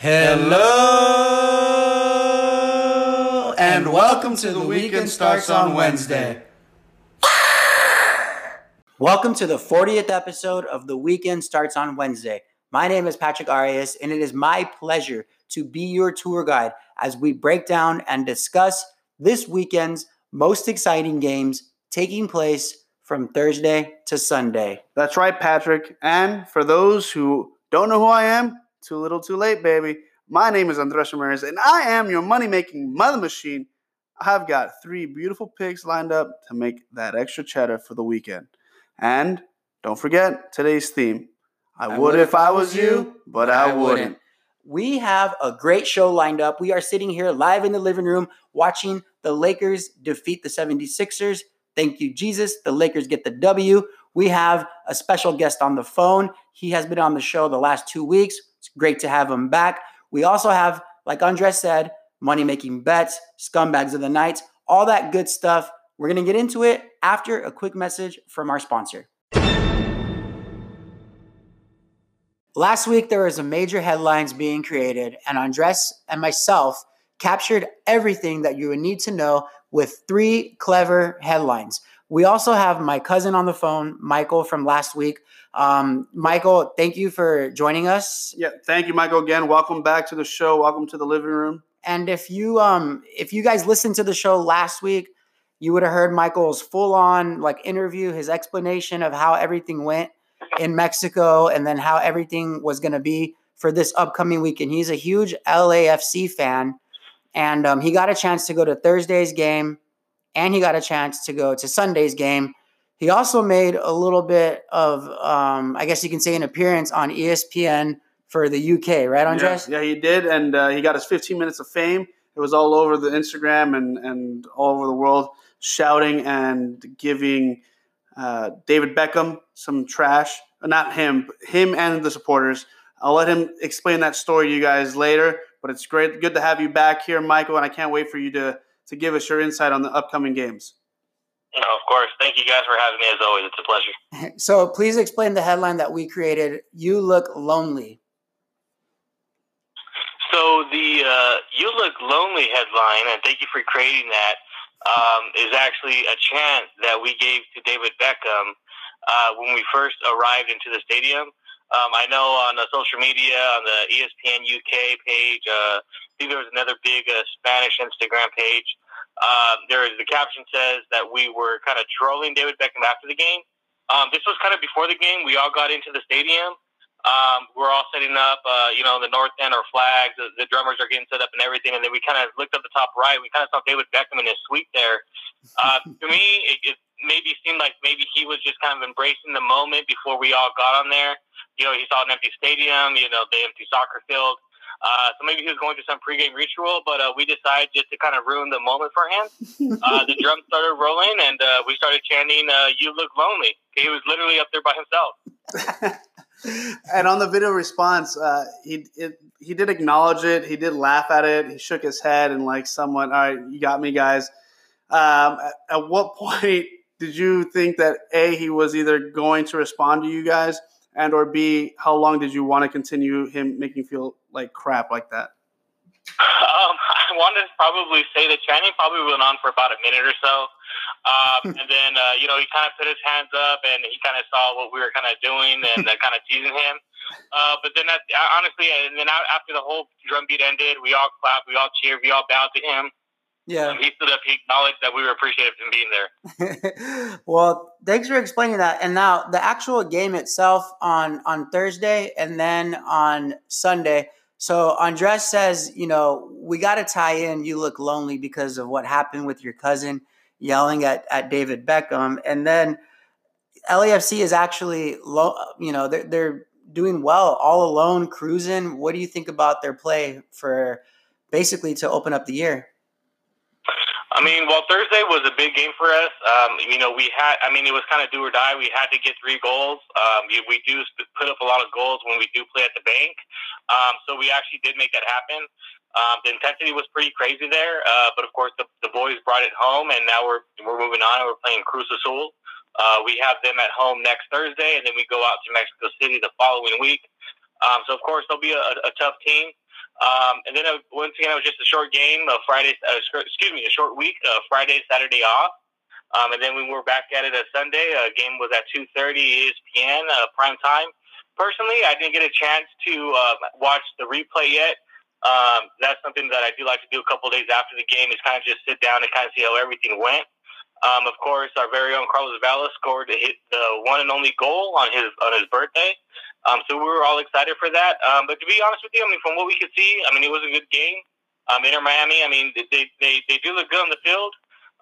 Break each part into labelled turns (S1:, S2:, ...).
S1: Hello and welcome to the weekend starts on Wednesday.
S2: Welcome to the 40th episode of The Weekend Starts on Wednesday. My name is Patrick Arias, and it is my pleasure to be your tour guide as we break down and discuss this weekend's most exciting games taking place from Thursday to Sunday.
S1: That's right, Patrick. And for those who don't know who I am, too little, too late, baby. My name is Andres Ramirez, and I am your money making mother machine. I've got three beautiful pigs lined up to make that extra cheddar for the weekend. And don't forget today's theme. I, I would if I was you, but I, I wouldn't. wouldn't.
S2: We have a great show lined up. We are sitting here live in the living room watching the Lakers defeat the 76ers. Thank you, Jesus. The Lakers get the W. We have a special guest on the phone. He has been on the show the last two weeks. Great to have him back. We also have, like Andres said, money making bets, scumbags of the night, all that good stuff. We're going to get into it after a quick message from our sponsor. Last week, there was a major headlines being created, and Andres and myself captured everything that you would need to know with three clever headlines. We also have my cousin on the phone, Michael, from last week. Um, Michael, thank you for joining us.
S1: Yeah, thank you, Michael. Again, welcome back to the show. Welcome to the living room.
S2: And if you um if you guys listened to the show last week, you would have heard Michael's full on like interview, his explanation of how everything went in Mexico and then how everything was going to be for this upcoming weekend. He's a huge LAFC fan and um, he got a chance to go to Thursday's game and he got a chance to go to Sunday's game. He also made a little bit of, um, I guess you can say, an appearance on ESPN for the UK, right, Andres?
S1: Yeah, yeah he did. And uh, he got his 15 minutes of fame. It was all over the Instagram and, and all over the world shouting and giving uh, David Beckham some trash. Not him, him and the supporters. I'll let him explain that story to you guys later. But it's great, good to have you back here, Michael, and I can't wait for you to to give us your insight on the upcoming games.
S3: No, of course. Thank you guys for having me. As always, it's a pleasure.
S2: So, please explain the headline that we created. You look lonely.
S3: So the uh, "You Look Lonely" headline, and thank you for creating that, um, is actually a chant that we gave to David Beckham uh, when we first arrived into the stadium. Um, I know on the social media, on the ESPN UK page, uh, I think there was another big uh, Spanish Instagram page. Uh, there is the caption says that we were kind of trolling David Beckham after the game. Um, this was kind of before the game. We all got into the stadium. Um, we're all setting up, uh, you know, the north end, our flags. The, the, drummers are getting set up and everything. And then we kind of looked up the top right. We kind of saw David Beckham in his suite there. Uh, to me, it, it maybe seemed like maybe he was just kind of embracing the moment before we all got on there you know, he saw an empty stadium, you know, the empty soccer field. Uh, so maybe he was going through some pregame ritual, but uh, we decided just to kind of ruin the moment for him. Uh, the drums started rolling, and uh, we started chanting, uh, "You look lonely." He was literally up there by
S1: himself. and on the video response, uh, he it, he did acknowledge it. He did laugh at it. He shook his head and like somewhat, all right, you got me, guys. Um, at, at what point did you think that a he was either going to respond to you guys? and or B, how long did you want to continue him making feel like crap like that?
S3: Um, I wanted to probably say that chanting probably went on for about a minute or so. Um, and then, uh, you know, he kind of put his hands up and he kind of saw what we were kind of doing and uh, kind of teasing him. Uh, but then, that, honestly, and then after the whole drum beat ended, we all clapped, we all cheered, we all bowed to him. Yeah. he stood up, he acknowledged that we were appreciative of him being
S2: there. well, thanks for explaining that. And now the actual game itself on on Thursday and then on Sunday. So Andres says, you know, we got to tie in you look lonely because of what happened with your cousin yelling at, at David Beckham. And then LAFC is actually, low, you know, they're, they're doing well all alone, cruising. What do you think about their play for basically to open up the year?
S3: I mean, well, Thursday was a big game for us. Um, you know, we had, I mean, it was kind of do or die. We had to get three goals. Um, we do put up a lot of goals when we do play at the bank. Um, so we actually did make that happen. Um, the intensity was pretty crazy there, uh, but of course the, the boys brought it home, and now we're we're moving on. We're playing Cruz Azul. Uh, we have them at home next Thursday, and then we go out to Mexico City the following week. Um, so of course they'll be a, a tough team. Um, and then uh, once again, it was just a short game. Uh, Friday, uh, excuse me, a short week. Uh, Friday, Saturday off. Um, and then we were back at it a Sunday. Uh, game was at 2:30 ESPN uh, prime time. Personally, I didn't get a chance to uh, watch the replay yet. Um, that's something that I do like to do a couple days after the game. Is kind of just sit down and kind of see how everything went. Um, of course, our very own Carlos Vela scored hit the one and only goal on his on his birthday. Um, so we were all excited for that. Um, but to be honest with you, I mean, from what we could see, I mean, it was a good game. Um, Inter Miami, I mean, they, they, they do look good on the field.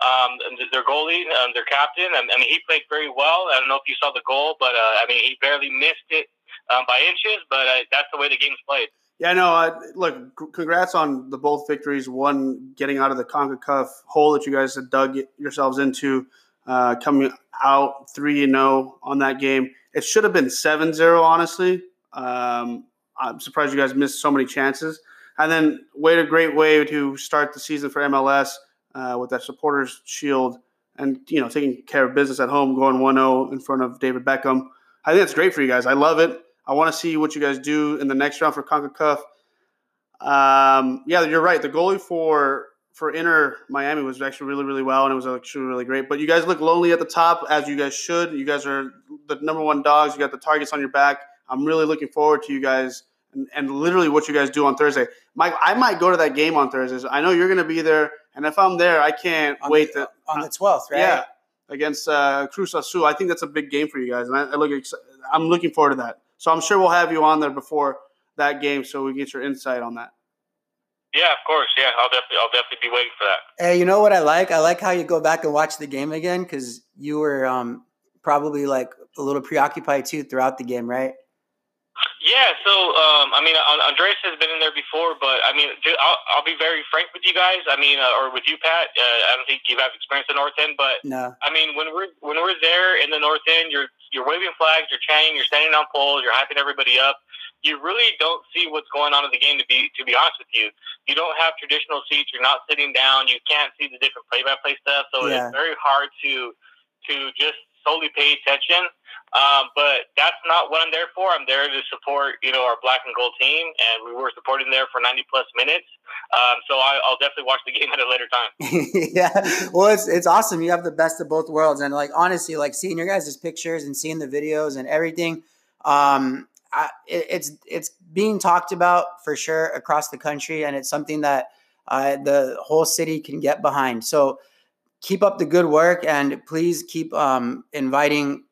S3: Um, their goalie, um, their captain, I mean, he played very well. I don't know if you saw the goal, but uh, I mean, he barely missed it um, by inches. But uh, that's the way the game's played.
S1: Yeah, no. Uh, look, congrats on the both victories. One getting out of the Concacaf hole that you guys had dug yourselves into, uh, coming out three and zero on that game. It should have been 7-0, honestly. Um, I'm surprised you guys missed so many chances. And then, wait a great way to start the season for MLS uh, with that supporters shield and you know taking care of business at home, going 1-0 in front of David Beckham. I think that's great for you guys. I love it. I want to see what you guys do in the next round for Concacaf. Um, yeah, you're right. The goalie for for Inter Miami was actually really really well, and it was actually really great. But you guys look lonely at the top, as you guys should. You guys are the number one dogs. You got the targets on your back. I'm really looking forward to you guys and, and literally what you guys do on Thursday. Mike, I might go to that game on Thursdays. I know you're going to be there, and if I'm there, I can't
S2: on
S1: wait
S2: the,
S1: to
S2: on the 12th, right?
S1: Yeah, against uh, Cruz Azul. I think that's a big game for you guys, and I, I look. I'm looking forward to that. So I'm sure we'll have you on there before that game, so we get your insight on that.
S3: Yeah, of course. Yeah, I'll definitely, I'll definitely be waiting for that.
S2: Hey, you know what I like? I like how you go back and watch the game again because you were um, probably like a little preoccupied too throughout the game, right?
S3: Yeah, so um, I mean, Andres has been in there before, but I mean, I'll, I'll be very frank with you guys. I mean, uh, or with you, Pat. Uh, I don't think you have experience in North End, but
S2: no.
S3: I mean, when we're when we're there in the North End, you're you're waving flags, you're chanting, you're standing on poles, you're hyping everybody up. You really don't see what's going on in the game. To be to be honest with you, you don't have traditional seats. You're not sitting down. You can't see the different play-by-play stuff. So yeah. it's very hard to to just solely pay attention. Um, but that's not what I'm there for. I'm there to support, you know, our black and gold team, and we were supporting there for 90 plus minutes. Um, so I, will definitely watch the game at a later
S2: time. yeah, well, it's it's awesome. You have the best of both worlds, and like honestly, like seeing your guys' pictures and seeing the videos and everything. Um, I, it, it's it's being talked about for sure across the country, and it's something that uh, the whole city can get behind. So keep up the good work, and please keep um, inviting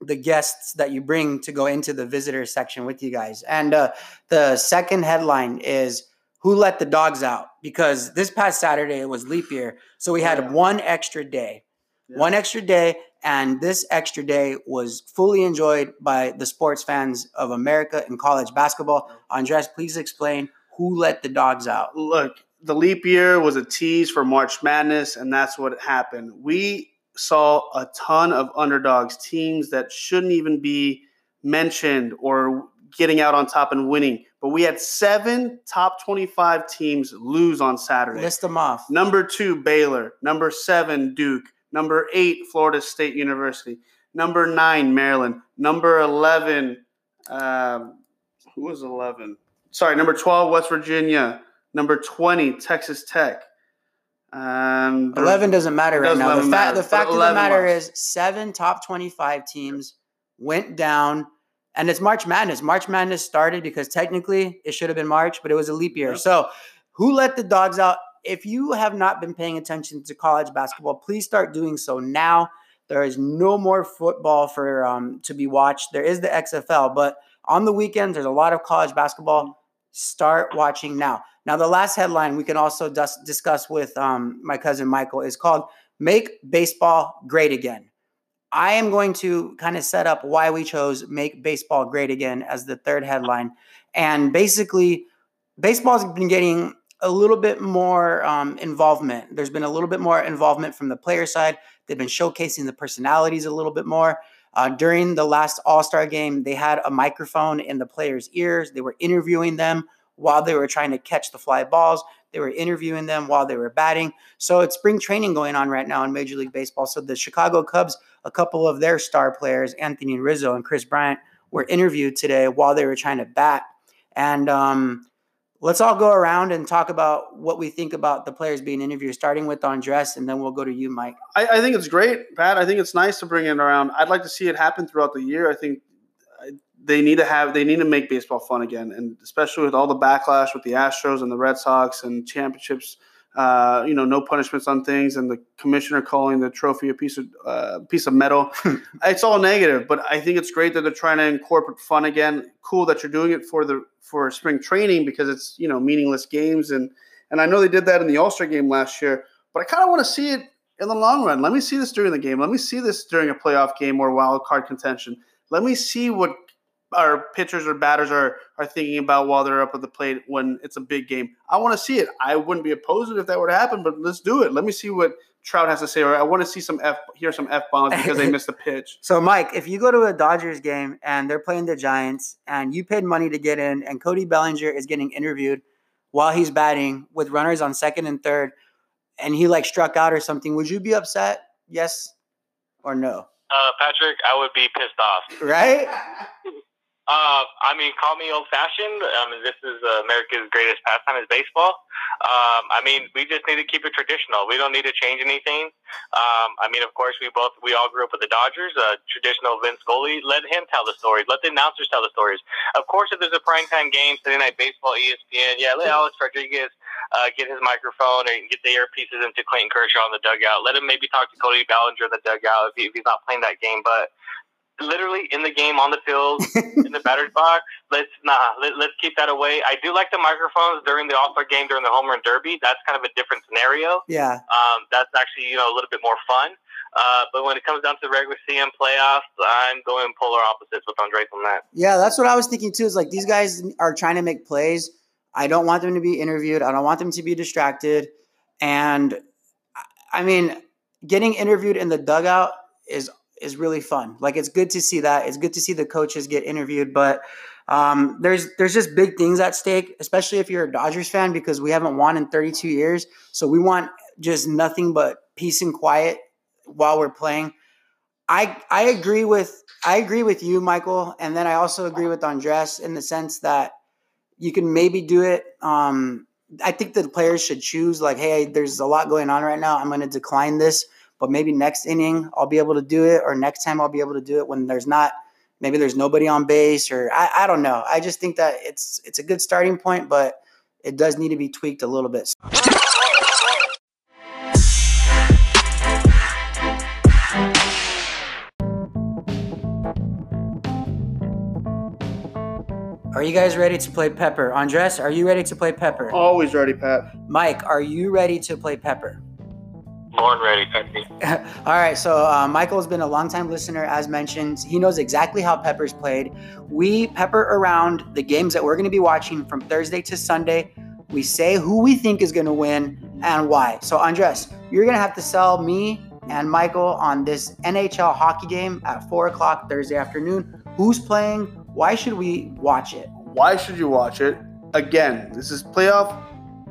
S2: the guests that you bring to go into the visitor section with you guys. And uh, the second headline is who let the dogs out? Because this past Saturday it was leap year, so we had yeah. one extra day, yeah. one extra day, and this extra day was fully enjoyed by the sports fans of America in college basketball. Andres, please explain who let the dogs out.
S1: Look, the leap year was a tease for March Madness, and that's what happened. We saw a ton of underdogs, teams that shouldn't even be mentioned or getting out on top and winning. But we had seven top 25 teams lose on Saturday.
S2: List them off.
S1: Number two, Baylor. Number seven, Duke. Number eight, Florida State University. Number nine, Maryland. Number 11, um, who was 11? Sorry, number 12, West Virginia. Number 20, Texas Tech. Um,
S2: eleven doesn't matter right now. The, fa- the fact of the matter was. is, seven top twenty-five teams went down, and it's March Madness. March Madness started because technically it should have been March, but it was a leap year. So, who let the dogs out? If you have not been paying attention to college basketball, please start doing so now. There is no more football for um, to be watched. There is the XFL, but on the weekends there's a lot of college basketball. Start watching now. Now, the last headline we can also dis- discuss with um, my cousin Michael is called Make Baseball Great Again. I am going to kind of set up why we chose Make Baseball Great Again as the third headline. And basically, baseball's been getting a little bit more um, involvement. There's been a little bit more involvement from the player side. They've been showcasing the personalities a little bit more. Uh, during the last All Star game, they had a microphone in the players' ears. They were interviewing them while they were trying to catch the fly balls. They were interviewing them while they were batting. So it's spring training going on right now in Major League Baseball. So the Chicago Cubs, a couple of their star players, Anthony Rizzo and Kris Bryant, were interviewed today while they were trying to bat. And um, let's all go around and talk about what we think about the players being interviewed, starting with Andres, and then we'll go to you, Mike.
S1: I, I think it's great, Pat. I think it's nice to bring it around. I'd like to see it happen throughout the year. I think they need to have they need to make baseball fun again, and especially with all the backlash with the Astros and the Red Sox and championships. Uh, you know, no punishments on things, and the commissioner calling the trophy a piece of uh, piece of metal. it's all negative, but I think it's great that they're trying to incorporate fun again. Cool that you're doing it for the for spring training because it's you know meaningless games, and and I know they did that in the All Star game last year, but I kind of want to see it in the long run. Let me see this during the game. Let me see this during a playoff game or wild card contention. Let me see what our pitchers or batters are are thinking about while they're up at the plate when it's a big game. I want to see it. I wouldn't be opposed if that were to happen, but let's do it. Let me see what Trout has to say. Or I want to see some f hear some f bombs because they missed a pitch.
S2: So, Mike, if you go to a Dodgers game and they're playing the Giants, and you paid money to get in, and Cody Bellinger is getting interviewed while he's batting with runners on second and third, and he like struck out or something, would you be upset? Yes or no?
S3: Uh, Patrick, I would be pissed off.
S2: Right?
S3: Uh, I mean, call me old fashioned. I mean, this is uh, America's greatest pastime is baseball. Um, I mean, we just need to keep it traditional. We don't need to change anything. Um, I mean, of course, we both we all grew up with the Dodgers. Uh, traditional Vince Scully. Let him tell the stories. Let the announcers tell the stories. Of course, if there's a primetime game, Sunday Night Baseball, ESPN, yeah, let Alex Rodriguez uh, get his microphone and get the earpieces into Clayton Kershaw in the dugout. Let him maybe talk to Cody Bellinger in the dugout if, he, if he's not playing that game, but literally in the game on the field in the batter's box. Let's nah, let, us keep that away. I do like the microphones during the All Star game during the home run derby. That's kind of a different scenario.
S2: Yeah,
S3: um, that's actually you know a little bit more fun. Uh, but when it comes down to the regular CM playoffs, I'm going polar opposites with Andres on that.
S2: Yeah, that's what I was thinking too. Is like these guys are trying to make plays. I don't want them to be interviewed. I don't want them to be distracted. And I mean, getting interviewed in the dugout is is really fun. Like it's good to see that. It's good to see the coaches get interviewed, but um, there's there's just big things at stake, especially if you're a Dodgers fan because we haven't won in 32 years. So we want just nothing but peace and quiet while we're playing. I I agree with I agree with you, Michael, and then I also agree with Andres in the sense that you can maybe do it. Um, I think the players should choose like, hey, there's a lot going on right now. I'm going to decline this but maybe next inning I'll be able to do it, or next time I'll be able to do it when there's not maybe there's nobody on base, or I, I don't know. I just think that it's it's a good starting point, but it does need to be tweaked a little bit. Are you guys ready to play Pepper? Andres, are you ready to play Pepper?
S1: Always ready, Pat.
S2: Mike, are you ready to play Pepper?
S3: Born ready, Peppy.
S2: All right, so uh, Michael has been a longtime listener, as mentioned. He knows exactly how Pepper's played. We pepper around the games that we're going to be watching from Thursday to Sunday. We say who we think is going to win and why. So, Andres, you're going to have to sell me and Michael on this NHL hockey game at 4 o'clock Thursday afternoon. Who's playing? Why should we watch it?
S1: Why should you watch it? Again, this is playoff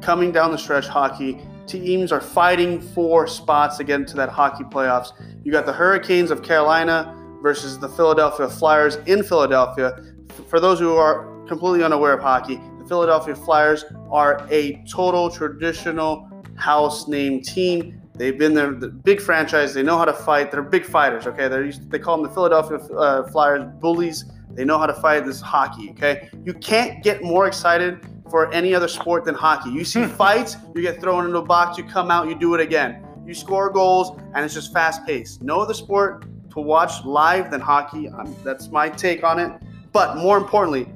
S1: coming down the stretch hockey teams are fighting for spots to get into that hockey playoffs. You got the Hurricanes of Carolina versus the Philadelphia Flyers in Philadelphia. For those who are completely unaware of hockey, the Philadelphia Flyers are a total traditional house name team. They've been there, the big franchise. They know how to fight. They're big fighters. Okay, they they call them the Philadelphia uh, Flyers bullies. They know how to fight this hockey. Okay, you can't get more excited for any other sport than hockey. You see fights, you get thrown into a box, you come out, you do it again. You score goals, and it's just fast paced. No other sport to watch live than hockey. Um, that's my take on it. But more importantly,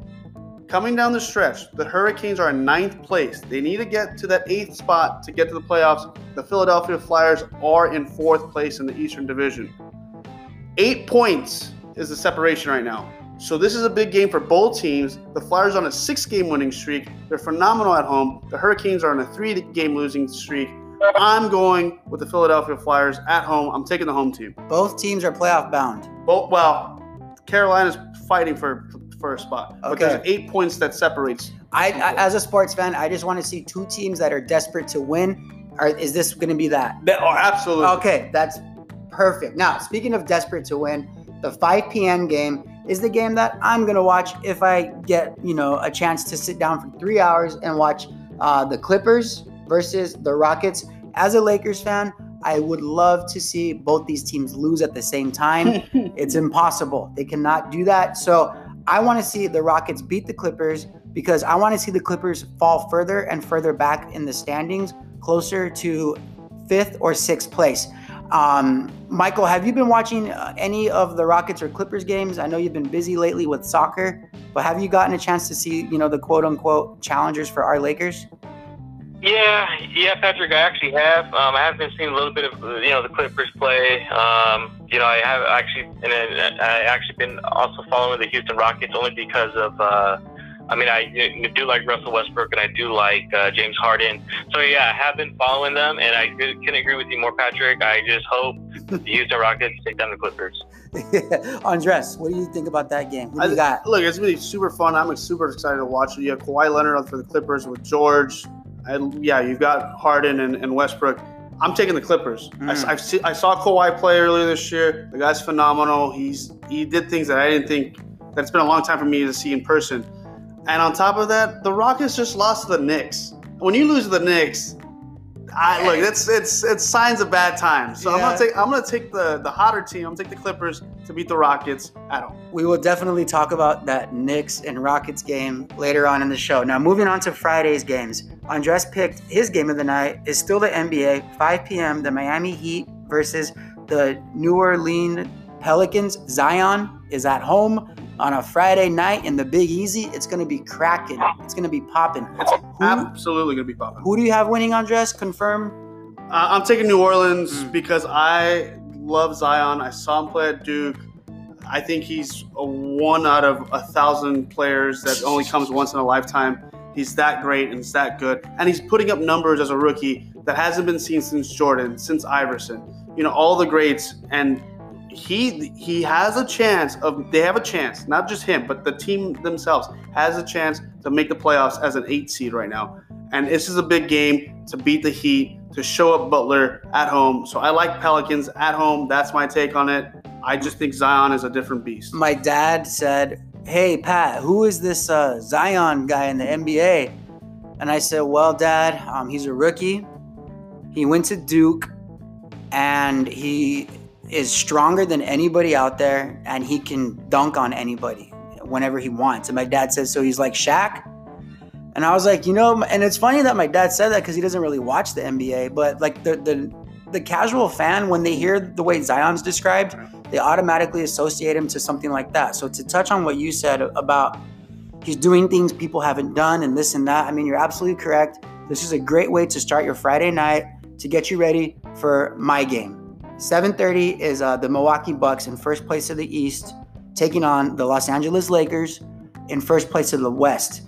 S1: coming down the stretch, the Hurricanes are in ninth place. They need to get to that eighth spot to get to the playoffs. The Philadelphia Flyers are in fourth place in the Eastern Division. Eight points is the separation right now. So this is a big game for both teams. The Flyers on a six-game winning streak. They're phenomenal at home. The Hurricanes are on a three-game losing streak. I'm going with the Philadelphia Flyers at home. I'm taking the home team.
S2: Both teams are playoff bound.
S1: Both well, Carolina's fighting for for a spot, but there's eight points that separates.
S2: I, I, as a sports fan, I just want to see two teams that are desperate to win. Are, is this going to be that?
S1: that oh, absolutely.
S2: Okay, that's perfect. Now, speaking of desperate to win, the 5 p.m. game is the game that I'm gonna watch if I get you know a chance to sit down for three hours and watch uh, the Clippers versus the Rockets. As a Lakers fan, I would love to see both these teams lose at the same time. it's impossible. They cannot do that. So I want to see the Rockets beat the Clippers because I want to see the Clippers fall further and further back in the standings, closer to fifth or sixth place. Um, Michael, have you been watching uh, any of the Rockets or Clippers games? I know you've been busy lately with soccer, but have you gotten a chance to see, you know, the quote unquote challengers for our Lakers?
S3: Yeah, yeah, Patrick, I actually have. Um, I have been seeing a little bit of you know the Clippers play. Um, you know, I have actually, and then I actually been also following the Houston Rockets only because of. Uh, I mean, I do like Russell Westbrook and I do like uh, James Harden. So yeah, I have been following them, and I can agree with you more, Patrick. I just hope you use the Houston Rockets take down the Clippers.
S2: Andres, what do you think about that game? What do you got?
S1: Look, it's gonna be super fun. I'm super excited to watch it. You have Kawhi Leonard for the Clippers with George. And yeah, you've got Harden and, and Westbrook. I'm taking the Clippers. Mm. I, see, I, saw Kawhi play earlier this year. The guy's phenomenal. He's he did things that I didn't think that it's been a long time for me to see in person. And on top of that, the Rockets just lost to the Knicks. When you lose to the Knicks, I look, it's it's it's signs of bad times. So yeah. I'm gonna take I'm gonna take the the hotter team. I'm gonna take the Clippers to beat the Rockets at home.
S2: We will definitely talk about that Knicks and Rockets game later on in the show. Now moving on to Friday's games. Andres picked his game of the night is still the NBA, 5 p.m. The Miami Heat versus the New Orleans Pelicans. Zion is at home on a Friday night in the Big Easy. It's going to be cracking. It's going to be popping.
S1: It's who, absolutely going to be popping.
S2: Who do you have winning, Andres? Confirm.
S1: Uh, I'm taking New Orleans mm. because I love Zion. I saw him play at Duke. I think he's a one out of a thousand players that only comes once in a lifetime. He's that great and he's that good. And he's putting up numbers as a rookie that hasn't been seen since Jordan, since Iverson. You know, all the greats. And he he has a chance of they have a chance, not just him, but the team themselves has a chance to make the playoffs as an eight seed right now. And this is a big game to beat the Heat, to show up Butler at home. So I like Pelicans at home. That's my take on it. I just think Zion is a different beast.
S2: My dad said, Hey, Pat, who is this uh, Zion guy in the NBA? And I said, Well, Dad, um, he's a rookie. He went to Duke and he is stronger than anybody out there and he can dunk on anybody whenever he wants. And my dad says, so he's like Shaq. And I was like, you know, and it's funny that my dad said that because he doesn't really watch the NBA, but like the, the the casual fan, when they hear the way Zion's described, they automatically associate him to something like that. So to touch on what you said about he's doing things people haven't done and this and that, I mean, you're absolutely correct. This is a great way to start your Friday night to get you ready for my game. 7:30 is uh, the Milwaukee Bucks in first place of the East, taking on the Los Angeles Lakers in first place of the West.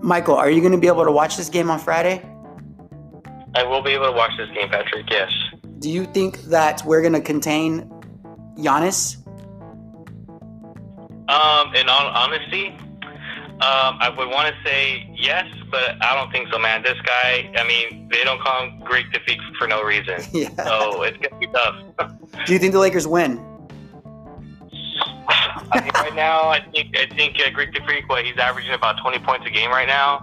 S2: Michael, are you going to be able to watch this game on Friday?
S3: I will be able to watch this game, Patrick. Yes.
S2: Do you think that we're going to contain Giannis?
S3: Um, in all honesty, um, I would want to say yes, but I don't think so, man. This guy, I mean, they don't call him Greek defeat for no reason. Yeah. So it's gonna be tough.
S2: Do you think the Lakers win?
S3: I right now, I think I think uh, Greek defeat. What he's averaging about 20 points a game right now.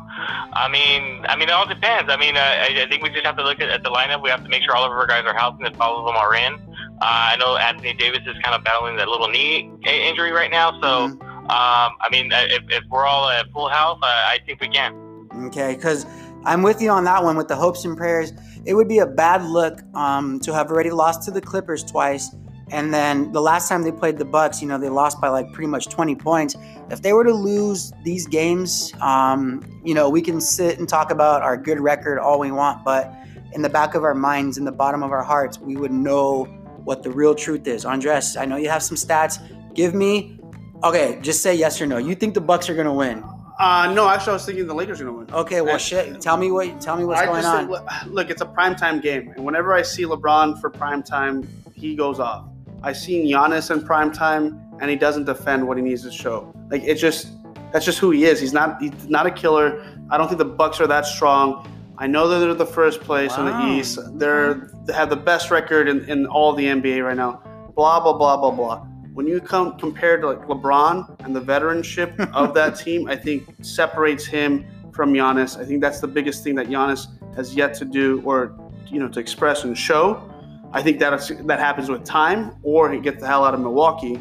S3: I mean, I mean, it all depends. I mean, uh, I, I think we just have to look at, at the lineup. We have to make sure all of our guys are healthy and all of them are in. Uh, I know Anthony Davis is kind of battling that little knee injury right now, so. Mm-hmm um, I mean, uh, if, if we're all at full health, uh, I think we can.
S2: Okay, because I'm with you on that one with the hopes and prayers. It would be a bad look um, to have already lost to the Clippers twice. And then the last time they played the Bucks, you know, they lost by like pretty much 20 points. If they were to lose these games, um, you know, we can sit and talk about our good record all we want, but in the back of our minds, in the bottom of our hearts, we would know what the real truth is. Andres, I know you have some stats. Give me Okay, just say yes or no. You think the Bucks are gonna win?
S1: Uh, no, actually, I was thinking the Lakers are gonna win.
S2: Okay, well, shit. Tell me what. Tell me what's I going on.
S1: Look, it's a primetime game, and whenever I see LeBron for primetime, he goes off. I seen Giannis in primetime, and he doesn't defend what he needs to show. Like it just that's just who he is. He's not he's not a killer. I don't think the Bucks are that strong. I know that they're the first place wow. in the East. They're they have the best record in, in all the NBA right now. Blah blah blah blah blah. When you come compared to like LeBron and the veteranship of that team, I think separates him from Giannis. I think that's the biggest thing that Giannis has yet to do or you know to express and show. I think that that happens with time, or he gets the hell out of Milwaukee.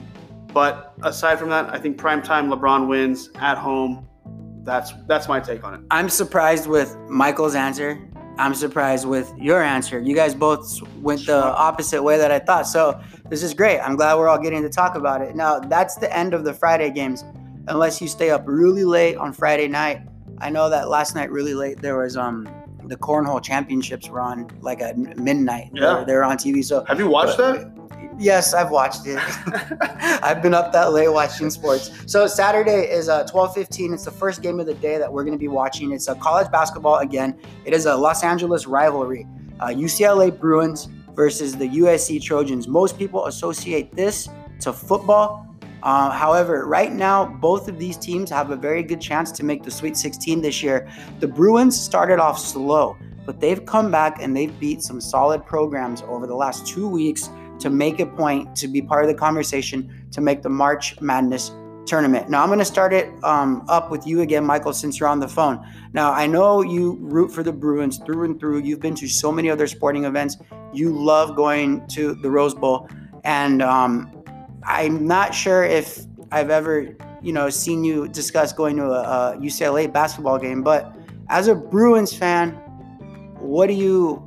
S1: But aside from that, I think prime time LeBron wins at home. That's that's my take on it.
S2: I'm surprised with Michael's answer. I'm surprised with your answer. You guys both went the opposite way that I thought. So this is great. I'm glad we're all getting to talk about it. Now that's the end of the Friday games, unless you stay up really late on Friday night. I know that last night really late there was um the cornhole championships were on like at midnight.
S1: Yeah,
S2: they were on TV. So
S1: have you watched but, that?
S2: Yes, I've watched it. I've been up that late watching sports. So Saturday is uh, 12:15. It's the first game of the day that we're going to be watching. It's a college basketball again. It is a Los Angeles rivalry. Uh, UCLA Bruins versus the USC Trojans. Most people associate this to football. Uh, however, right now, both of these teams have a very good chance to make the Sweet 16 this year. The Bruins started off slow, but they've come back and they've beat some solid programs over the last two weeks to make a point to be part of the conversation to make the March Madness tournament. Now, I'm going to start it um, up with you again, Michael, since you're on the phone. Now, I know you root for the Bruins through and through. You've been to so many other sporting events. You love going to the Rose Bowl. And um, I'm not sure if I've ever, you know, seen you discuss going to a, a UCLA basketball game, but as a Bruins fan, what do you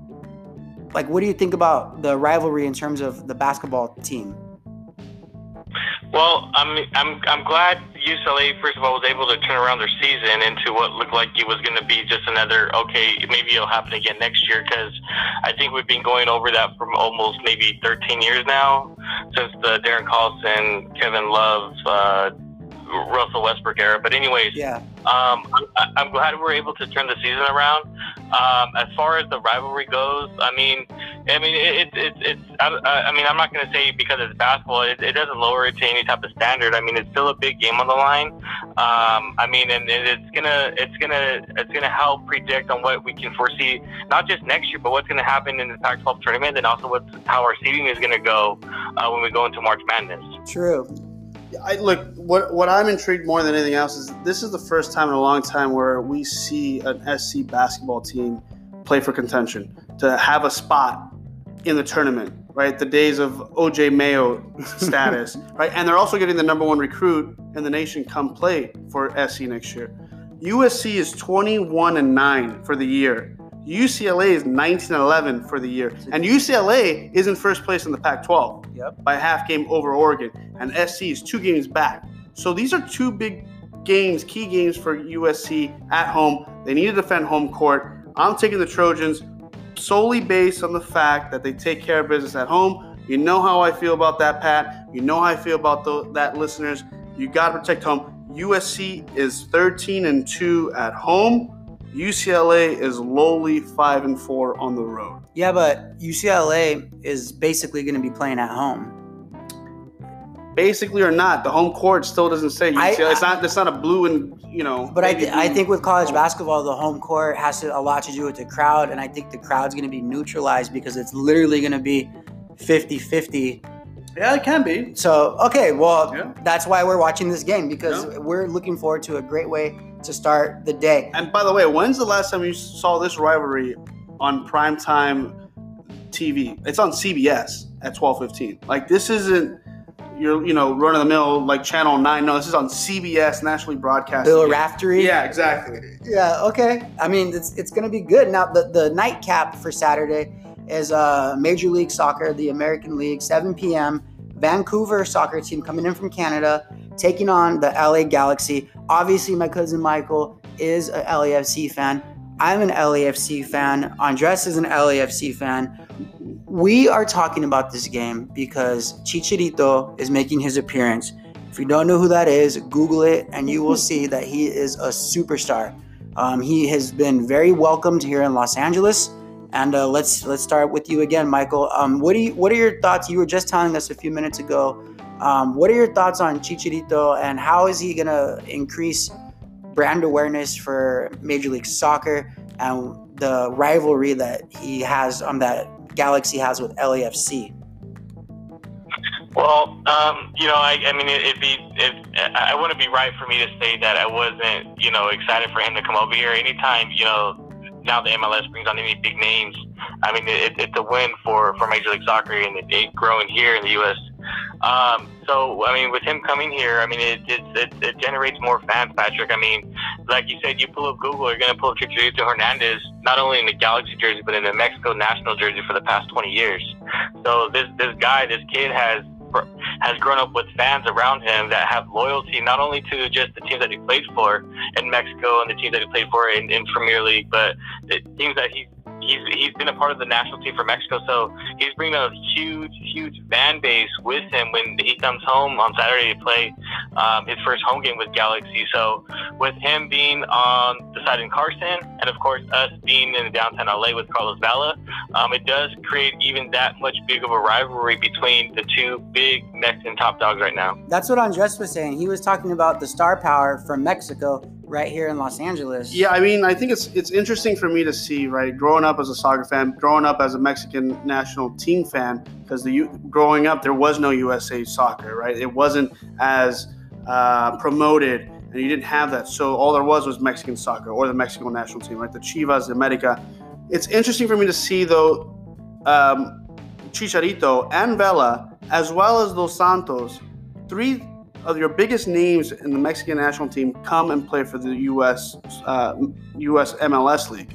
S2: like what do you think about the rivalry in terms of the basketball team?
S3: Well, I'm I'm I'm glad UCLA first of all was able to turn around their season into what looked like it was going to be just another okay, maybe it'll happen again next year because I think we've been going over that for almost maybe 13 years now since the Darren Collison, Kevin Love, uh, Russell Westbrook era. But anyways,
S2: yeah,
S3: um, I, I'm glad we're able to turn the season around. Um, as far as the rivalry goes, I mean, I mean, it, it, it it's. I, I mean, I'm not going to say because it's basketball, it, it doesn't lower it to any type of standard. I mean, it's still a big game on the line. Um, I mean, and, and it's gonna, it's gonna, it's gonna help predict on what we can foresee, not just next year, but what's going to happen in the Pac-12 tournament, and also what's how our seeding is going to go uh, when we go into March Madness.
S2: True.
S1: I look what what I'm intrigued more than anything else is this is the first time in a long time where we see an SC basketball team play for contention to have a spot in the tournament, right? The days of OJ Mayo status, right? And they're also getting the number one recruit in the nation come play for SC next year. USC is 21 and 9 for the year. UCLA is 19 11 for the year. And UCLA is in first place in the Pac 12
S2: yep.
S1: by half game over Oregon. And SC is two games back. So these are two big games, key games for USC at home. They need to defend home court. I'm taking the Trojans solely based on the fact that they take care of business at home. You know how I feel about that, Pat. You know how I feel about the, that, listeners. You got to protect home. USC is 13 and 2 at home. UCLA is lowly five and four on the road.
S2: Yeah, but UCLA is basically going to be playing at home.
S1: Basically or not, the home court still doesn't say UCLA. I, it's not. It's not a blue and you know.
S2: But I, th- I think with college basketball, the home court has to, a lot to do with the crowd, and I think the crowd's going to be neutralized because it's literally going to be 50-50
S1: yeah, it can be.
S2: So, okay, well, yeah. that's why we're watching this game because yeah. we're looking forward to a great way to start the day.
S1: And by the way, when's the last time you saw this rivalry on primetime TV? It's on CBS at 12:15. Like this isn't your you know run of the mill like Channel Nine. No, this is on CBS, nationally broadcast.
S2: Bill Raftery.
S1: Yeah, exactly.
S2: Yeah. Okay. I mean, it's it's gonna be good. Now the the nightcap for Saturday is uh, Major League Soccer, the American League, 7 p.m. Vancouver soccer team coming in from Canada, taking on the LA Galaxy. Obviously, my cousin Michael is a LAFC fan. I'm an LAFC fan. Andres is an LAFC fan. We are talking about this game because Chicharito is making his appearance. If you don't know who that is, Google it and you will see that he is a superstar. Um, he has been very welcomed here in Los Angeles. And uh, let's let's start with you again, Michael. Um, what do you what are your thoughts? You were just telling us a few minutes ago. Um, what are your thoughts on Chicharito and how is he gonna increase brand awareness for Major League Soccer and the rivalry that he has on um, that Galaxy has with LAFC?
S3: Well, um, you know, I, I mean, it, it'd be, it, I wouldn't be right for me to say that I wasn't, you know, excited for him to come over here. Anytime, you know, now the MLS brings on any big names, I mean, it, it's a win for, for Major League Soccer and it, it growing here in the U.S. Um, so, I mean, with him coming here, I mean, it, it, it, it generates more fans, Patrick. I mean, like you said, you pull up Google, you're going to pull up Chicharito Hernandez, not only in the Galaxy jersey, but in the Mexico national jersey for the past 20 years. So this, this guy, this kid has has grown up with fans around him that have loyalty not only to just the teams that he played for in Mexico and the teams that he played for in, in Premier League, but the teams that he's he's he's been a part of the national team for Mexico, so he's bringing a huge, huge fan base with him when he comes home on Saturday to play um, his first home game with Galaxy. So with him being on the side in Carson, and of course us being in downtown LA with Carlos Vela, um, it does create even that much big of a rivalry between the two big Mexican top dogs right now.
S2: That's what Andres was saying. He was talking about the star power from Mexico right here in Los Angeles.
S1: Yeah, I mean, I think it's it's interesting for me to see, right? Growing up as a soccer fan, growing up as a Mexican national team fan, because the growing up there was no USA soccer, right? It wasn't as uh, promoted, and you didn't have that. So all there was was Mexican soccer or the Mexican national team, right? The Chivas, the America. It's interesting for me to see though, um, Chicharito and Vela, as well as Dos Santos, three of your biggest names in the Mexican national team come and play for the U.S. Uh, U.S. MLS league.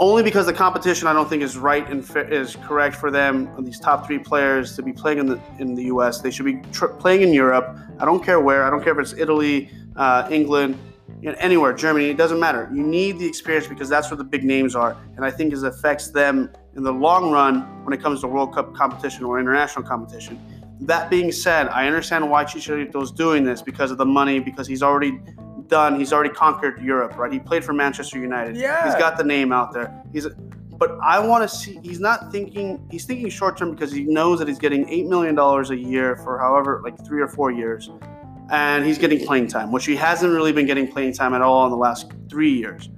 S1: Only because the competition, I don't think, is right and is correct for them. These top three players to be playing in the in the U.S. They should be tr- playing in Europe. I don't care where. I don't care if it's Italy, uh, England, you know, anywhere, Germany. It doesn't matter. You need the experience because that's where the big names are, and I think it affects them in the long run when it comes to World Cup competition or international competition. That being said, I understand why Chicharito is doing this because of the money, because he's already done, he's already conquered Europe, right? He played for Manchester United.
S2: Yeah.
S1: He's got the name out there. He's but I want to see he's not thinking he's thinking short term because he knows that he's getting 8 million dollars a year for however like 3 or 4 years. And he's getting playing time, which he hasn't really been getting playing time at all in the last 3 years.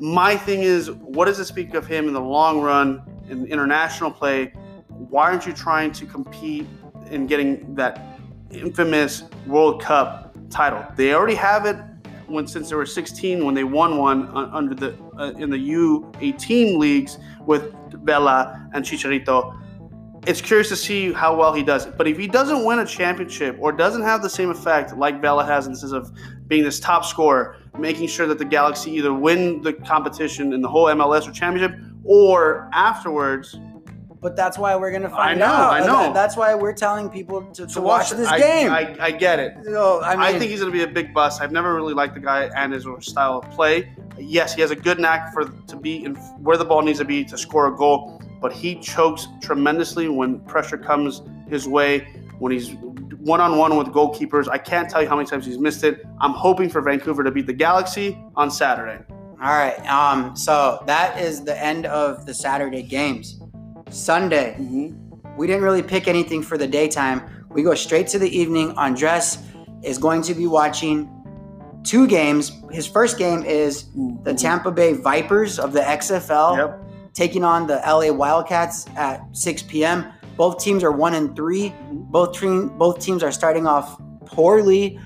S1: My thing is, what does it speak of him in the long run in international play? Why aren't you trying to compete in getting that infamous World Cup title. They already have it when since they were 16 when they won one under the uh, in the U18 leagues with Vela and Chicharito. It's curious to see how well he does. it. But if he doesn't win a championship or doesn't have the same effect like Vela has in sense of being this top scorer, making sure that the Galaxy either win the competition in the whole MLS or championship, or afterwards
S2: but that's why we're gonna find
S1: I know,
S2: out.
S1: I know.
S2: that's why we're telling people to, to,
S1: to
S2: watch,
S1: watch,
S2: this
S1: I,
S2: game.
S1: I, I get it.
S2: So, I, mean,
S1: I think he's going to be a big bust. I've never really liked the guy and his style of play. Yes, he has a good knack for to be in where the ball needs to be to score a goal, but he chokes tremendously when pressure comes his way. When he's one on one with goalkeepers, I can't tell you how many times he's missed it. I'm hoping for Vancouver to beat the Galaxy on Saturday.
S2: All right. Um. So that is the end of the Saturday games. Sunday,
S1: Mm-hmm.
S2: we didn't really pick anything for the daytime. We go straight to the evening. Andres is going to be watching two games. His first game is the Tampa Bay Vipers of the XFL
S1: Yep.
S2: taking on the LA Wildcats at 6 p.m. Both teams are one and 3 Both team, both teams are starting off poorly.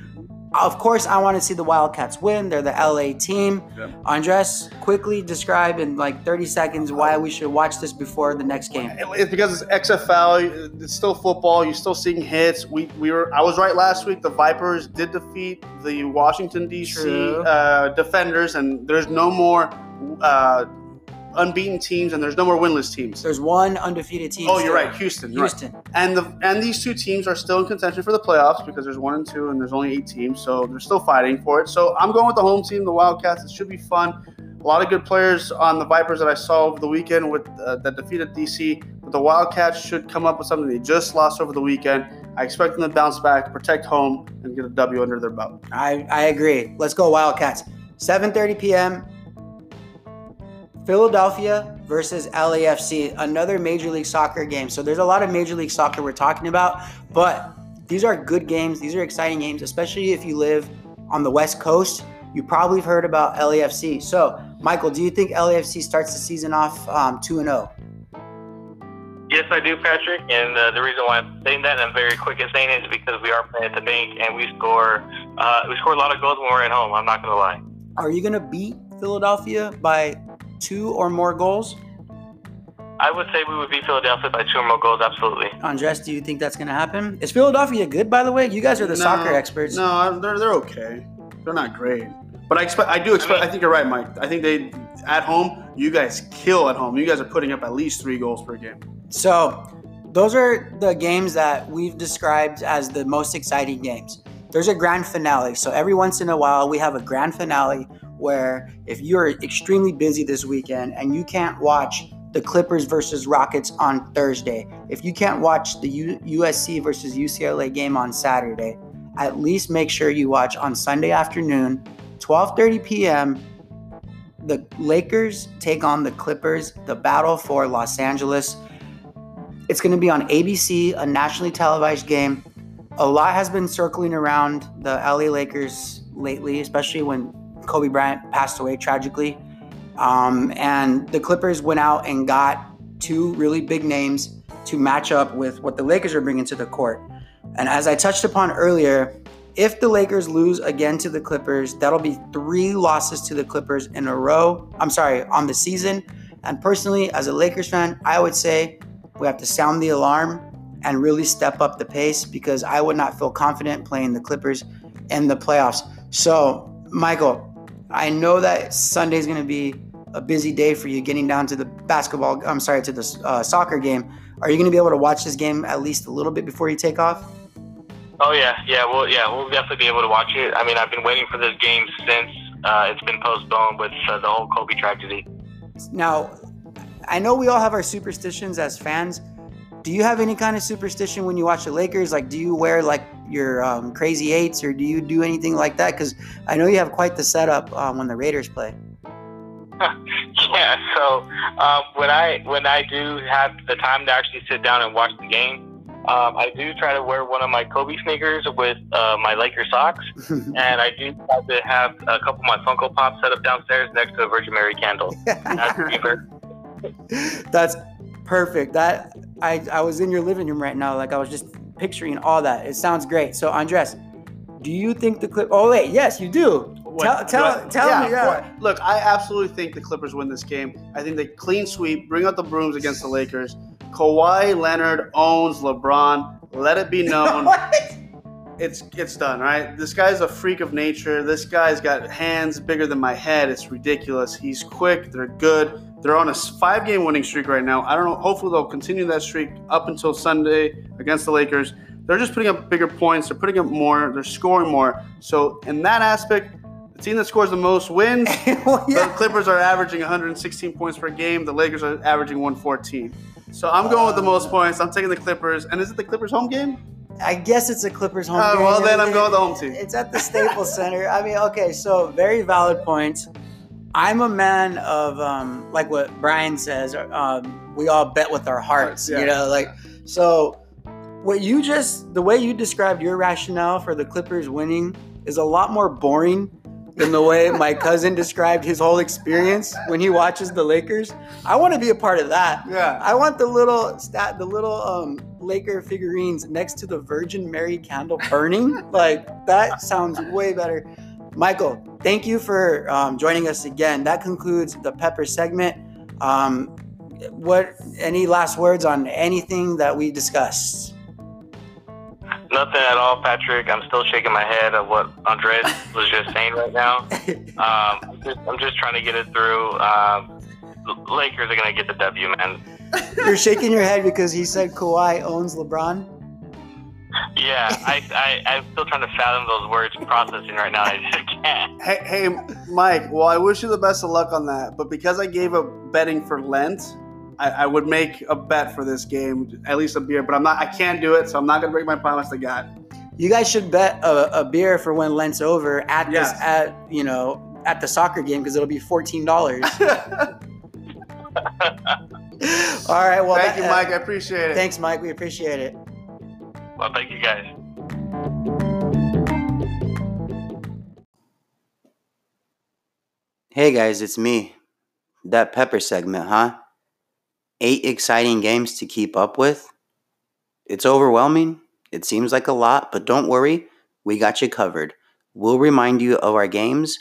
S2: Of course, I want to see the Wildcats win. They're the LA team.
S1: Yep.
S2: Andres, quickly describe in like 30 seconds why we should watch this before the next game.
S1: It's because it's XFL. It's still football. You're still seeing hits. We, we were. I was right last week. The Vipers did defeat the Washington D.C. Uh, Defenders, and there's no more uh, unbeaten teams, and there's no more winless teams.
S2: There's one undefeated team.
S1: Oh, you're right, Houston. you're right.
S2: Houston.
S1: And the and these two teams are still in contention for the playoffs because there's one and two, and there's only eight teams, so they're still fighting for it. So I'm going with the home team, the Wildcats. It should be fun. A lot of good players on the Vipers that I saw over the weekend with uh, that defeated DC. But the Wildcats should come up with something they just lost over the weekend. I expect them to bounce back, protect home, and get a W under their belt.
S2: I, I agree. Let's go Wildcats. 7:30 p.m. Philadelphia versus LAFC, another Major League Soccer game. So there's a lot of Major League Soccer we're talking about, but these are good games. These are exciting games, especially if you live on the West Coast. You probably have heard about LAFC. So, Michael, do you think LAFC starts the season off um, 2 and 0?
S3: Yes, I do, Patrick. And uh, the reason why I'm saying that, and I'm very quick at saying it, is because we are playing at the bank, and we score uh, we score a lot of goals when we're at home. I'm not gonna lie.
S2: Are you gonna beat Philadelphia by two or more goals?
S3: I would say we would beat Philadelphia by two or more goals. Absolutely.
S2: Andres, do you think that's gonna happen? Is Philadelphia good, by the way? You guys are the
S1: No,
S2: soccer experts.
S1: No, they're they're okay. They're not great, but I expect. I do expect. I think you're right, Mike. I think they at home. You guys kill at home. You guys are putting up at least three goals per game.
S2: So, those are the games that we've described as the most exciting games. There's a grand finale. So, every once in a while, we have a grand finale where if you're extremely busy this weekend and you can't watch the Clippers versus Rockets on Thursday, if you can't watch the U- USC versus UCLA game on Saturday, at least make sure you watch on Sunday afternoon, 12:30 p.m. The Lakers take on the Clippers, the battle for Los Angeles. It's going to be on ABC, a nationally televised game. A lot has been circling around the LA Lakers lately, especially when Kobe Bryant passed away tragically. Um, and the Clippers went out and got two really big names to match up with what the Lakers are bringing to the court. And as I touched upon earlier, if the Lakers lose again to the Clippers, that'll be three losses to the Clippers in a row. I'm sorry, on the season. And personally, as a Lakers fan, I would say we have to sound the alarm and really step up the pace because I would not feel confident playing the Clippers in the playoffs. So, Michael, I know that Sunday is going to be a busy day for you getting down to the basketball, I'm sorry, to the uh, soccer game. Are you going to be able to watch this game at least a little bit before you take off?
S3: Oh yeah, yeah, well, yeah, we'll definitely be able to watch it. I mean, I've been waiting for this game since uh, it's been postponed with uh, the whole Kobe tragedy.
S2: Now, I know we all have our superstitions as fans. Do you have any kind of superstition when you watch the Lakers? Like, do you wear like your um, crazy eights, or do you do anything like that? Because I know you have quite the setup um, when the Raiders play.
S3: yeah, so um, when I when I do have the time to actually sit down and watch the game, um, I do try to wear one of my Kobe sneakers with uh, my Laker socks, and I do try to have a couple of my Funko Pops set up downstairs next to a Virgin Mary candle. That's
S2: perfect. That I I was in your living room right now. Like I was just picturing all that. It sounds great. So Andres, do you think the clip? Oh wait, yes, you do. Tell
S1: What-
S2: tell
S1: what-
S2: tell me. Yeah.
S1: course. Look, I absolutely think the Clippers win this game. I think they clean sweep, bring out the brooms against the Lakers. Kawhi Leonard owns LeBron. Let it be known. it's it's done, right? This guy's a freak of nature. This guy's got hands bigger than my head. It's ridiculous. He's quick. They're good. They're on a five game winning streak right now. I don't know. Hopefully they'll continue that streak up until Sunday against the Lakers. They're just putting up bigger points. They're putting up more. They're scoring more. So in that aspect, the team that scores the most wins.
S2: Well,
S1: The. Clippers are averaging 116 points per game. The Lakers are averaging 114. So I'm going with the most points. I'm taking the Clippers. And is it the Clippers home game?
S2: I guess it's a Clippers home
S1: Uh,
S2: game.
S1: well, then I'm going with the home team.
S2: It's at the Staples Center. I mean, okay, so very valid points. I'm a man of um, like what Brian says. Um, we all bet with our hearts,
S1: Yeah.
S2: you know. Like, so what you just the way you described your rationale for the Clippers winning is a lot more boring than the way my cousin described his whole experience when he watches the Lakers. I want to be a part of that.
S1: Yeah.
S2: I want the little stat, the little um, Laker figurines next to the Virgin Mary candle burning. like that sounds way better. Michael, thank you for um, joining us again. That concludes the Pepper segment. Um, what? Any last words on anything that we discussed?
S3: Nothing at all, Patrick. I'm still shaking my head at what Andres was just saying right now. Um, I'm, just, I'm just trying to get it through. Um, Lakers are gonna get the W, man.
S2: You're shaking your head because he said Kawhi owns LeBron.
S3: Yeah, I, I, I'm still trying to fathom those words processing right now. I just can't.
S1: Hey, hey, Mike. Well, I wish you the best of luck on that. But because I gave up betting for Lent, I, I would make a bet for this game, at least a beer. But I'm not. I can't do it, so I'm not gonna break my promise to God.
S2: You guys should bet a, a beer for when Lent's over at this at you know at the soccer game because it'll be fourteen dollars. All right. Well,
S1: Thank
S2: that-
S1: you, Mike. I appreciate it.
S2: Thanks, Mike. We appreciate it.
S3: Well, thank you guys.
S2: Hey guys, it's me. That pepper segment, huh? eight exciting games to keep up with. It's overwhelming. It seems like a lot, but don't worry, we got you covered. We'll remind you of our games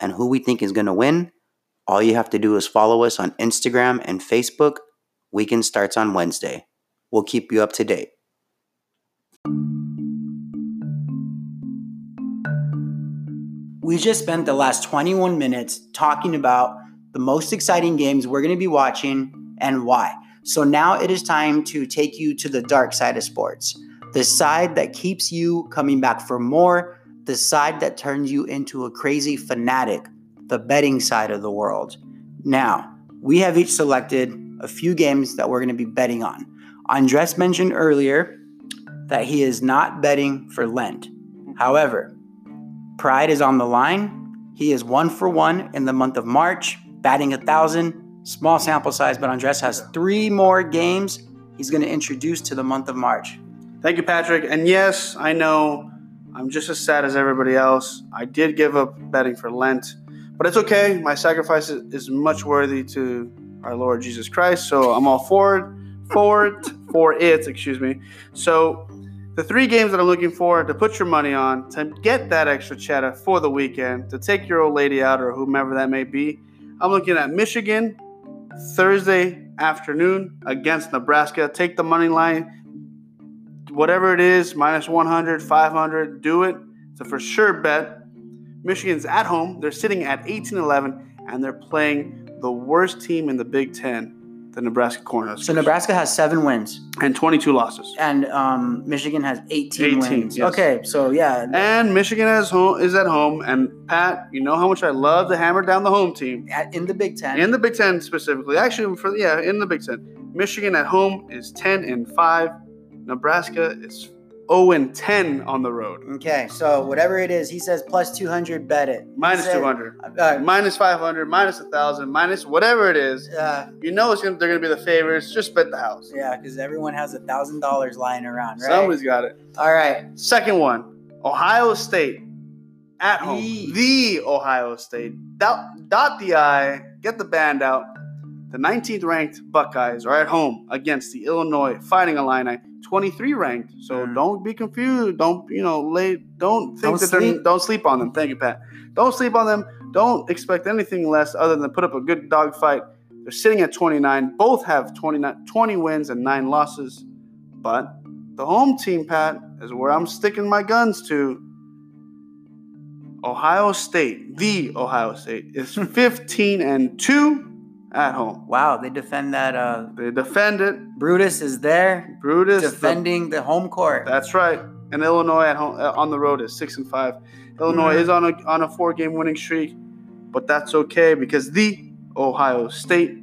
S2: and who we think is going to win. All you have to do is follow us on Instagram and Facebook. Weekend starts on Wednesday. We'll keep you up to date. We just spent the last 21 minutes talking about the most exciting games we're going to be watching and why. So now it is time to take you to the dark side of sports, the side that keeps you coming back for more, the side that turns you into a crazy fanatic, the betting side of the world. Now, we have each selected a few games that we're going to be betting on. Andres mentioned earlier that he is not betting for Lent. However, Pride is on the line. He is one for one in the month of March, batting a thousand. Small sample size, but Andres has three more games he's going to introduce to the month of March.
S1: Thank you, Patrick. And yes, I know I'm just as sad as everybody else. I did give up betting for Lent, but it's okay. My sacrifice is much worthy to our Lord Jesus Christ, so I'm all for it, for it, for it. Excuse me. So the three games that I'm looking for to put your money on, to get that extra cheddar for the weekend, to take your old lady out or whomever that may be, I'm looking at Michigan Thursday afternoon against Nebraska. Take the money line, whatever it is, minus 100, 500, do it. It's a for sure bet. Michigan's at home. They're sitting at 18 11, and they're playing the worst team in the Big Ten the Nebraska Cornhuskers.
S2: So Nebraska has seven wins
S1: and 22 losses,
S2: and um, Michigan has 18, 18 wins.
S1: Yes.
S2: Okay, so yeah,
S1: and Michigan has home is at home. And Pat, you know how much I love to hammer down the home team
S2: at, in the Big Ten.
S1: In the Big Ten specifically, actually, for yeah, in the Big Ten, Michigan at home is 10 and five. Nebraska is 0 and 10 on the road.
S2: Okay, so whatever it is, he says plus 200, bet it.
S1: Minus said, 200, uh, minus 500, minus 1,000, minus whatever it is.
S2: Uh,
S1: you know it's gonna, they're going to be the favorites. Just bet the house.
S2: Yeah, because everyone has a $1,000 lying around, right?
S1: Somebody's got it.
S2: All right.
S1: Second one Ohio State at home. The, the Ohio State. Dot, dot the I, get the band out. The 19th ranked Buckeyes are at home against the Illinois Fighting Illini 23 ranked. So mm. don't be confused. Don't you know? Lay. Don't think don't that sleep. they're. Don't sleep on them. Thank you, Pat. Don't sleep on them. Don't expect anything less other than put up a good dog fight. They're sitting at 29. Both have 29, 20 wins and nine losses. But the home team, Pat, is where I'm sticking my guns to. Ohio State, the Ohio State, is 15 and 2 at home.
S2: Wow, they defend that. Uh,
S1: they defend it.
S2: Brutus is there.
S1: Brutus
S2: defending the, the home court.
S1: That's right. And Illinois at home uh, on the road is six and five. Illinois mm-hmm. is on a on a four game winning streak, but that's okay because the Ohio State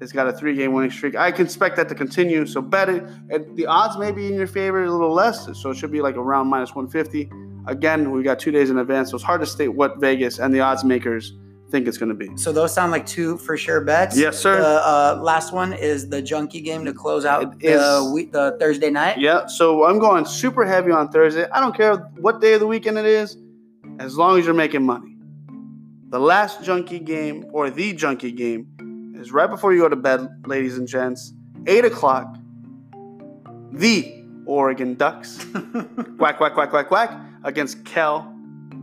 S1: has got a three game winning streak. I can expect that to continue. So bet it. And the odds may be in your favor a little less, so it should be like around minus 150. Again, we got two days in advance, so it's hard to state what Vegas and the odds makers think it's going to be.
S2: So those sound like two for sure bets.
S1: Yes, sir.
S2: The uh, last one is the junkie game to close out the, week, the Thursday night.
S1: Yeah. So I'm going super heavy on Thursday. I don't care what day of the weekend it is, as long as you're making money. The last junkie game or the junkie game is right before you go to bed, ladies and gents. Eight o'clock. The Oregon Ducks. quack quack quack quack quack against Cal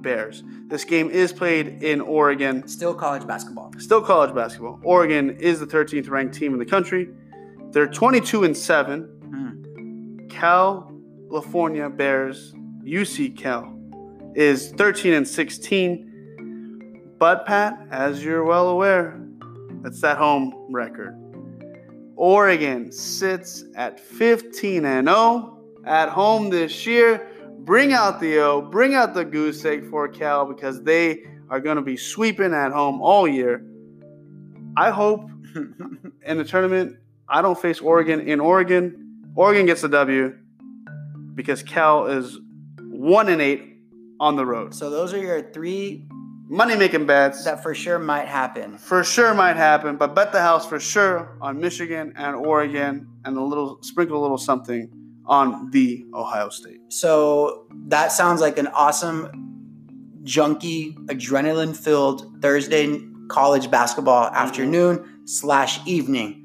S1: Bears. This game is played in Oregon.
S2: Still college basketball.
S1: Still college basketball. Oregon is the 13th ranked team in the country. They're 22 and 7. Mm. California Bears, UC Cal, is 13 and 16. But, Pat, as you're well aware, that's that home record. Oregon sits at 15 and 0 at home this year bring out the O, bring out the goose egg for Cal because they are going to be sweeping at home all year. I hope in the tournament I don't face Oregon in Oregon. Oregon gets the W because Cal is one and eight on the road.
S2: So those are your three
S1: money making bets
S2: that for sure might happen.
S1: For sure might happen, but bet the house for sure on Michigan and Oregon and a little sprinkle a little something on the Ohio State.
S2: So that sounds like an awesome junky, adrenaline filled Thursday college basketball mm-hmm. afternoon slash evening.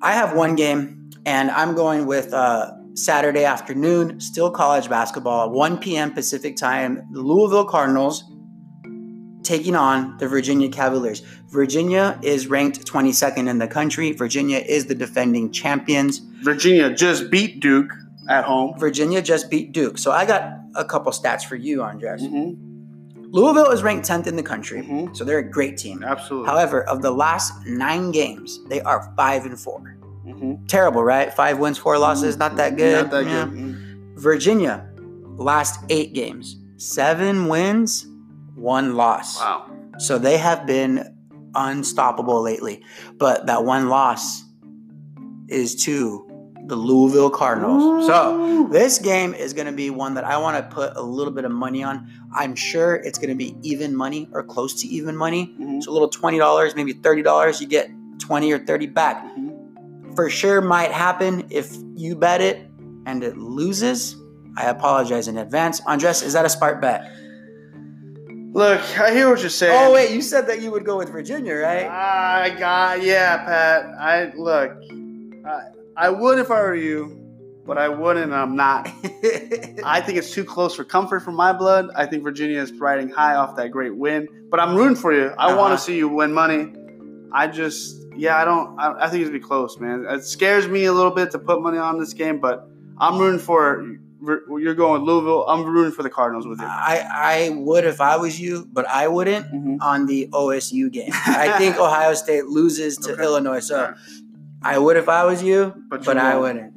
S2: I have one game, and I'm going with uh, Saturday afternoon, still college basketball, 1 p.m. Pacific time. The Louisville Cardinals taking on the Virginia Cavaliers. Virginia is ranked 22nd in the country. Virginia is the defending champions.
S1: Virginia just beat Duke at home.
S2: Virginia just beat Duke. So I got a couple stats for you, Andres.
S1: Mm-hmm.
S2: Louisville is ranked 10th in the country,
S1: Mhm.
S2: so they're a great team.
S1: Absolutely.
S2: However, of the last nine games, they are five and four.
S1: Mhm.
S2: Terrible, right? Five wins, four losses, not that good.
S1: Not that
S2: Yeah.
S1: good.
S2: Virginia, last eight games, seven wins, one loss.
S1: Wow.
S2: So they have been unstoppable lately. But that one loss is to the Louisville Cardinals. So this game is going to be one that I want to put a little bit of money on. I'm sure it's going to be even money or close to even money.
S1: Mhm.
S2: So a little $20, maybe $30, you get 20 or 30 back.
S1: Mhm.
S2: For sure might happen if you bet it and it loses. I apologize in advance. Andres, is that a smart bet?
S1: Look, I hear what you're saying.
S2: Oh wait, you said that you would go with Virginia, right?
S1: I got yeah, Pat. I look. I, I would if I were you, but I wouldn't. and I'm not. I think it's too close for comfort for my blood. I think Virginia is riding high off that great win, but I'm rooting for you. I
S2: Uh-huh.
S1: want to see you win money. I just, yeah, I don't. I, I think it's gonna be close, man. It scares me a little bit to put money on this game, but I'm rooting for. You're going Louisville. I'm rooting for the Cardinals with you.
S2: I I would if I was you, but I wouldn't
S1: Mhm.
S2: on the OSU game. I think Ohio State loses to
S1: Okay.
S2: Illinois, so. I would if I was you,
S1: But
S2: but, I wouldn't.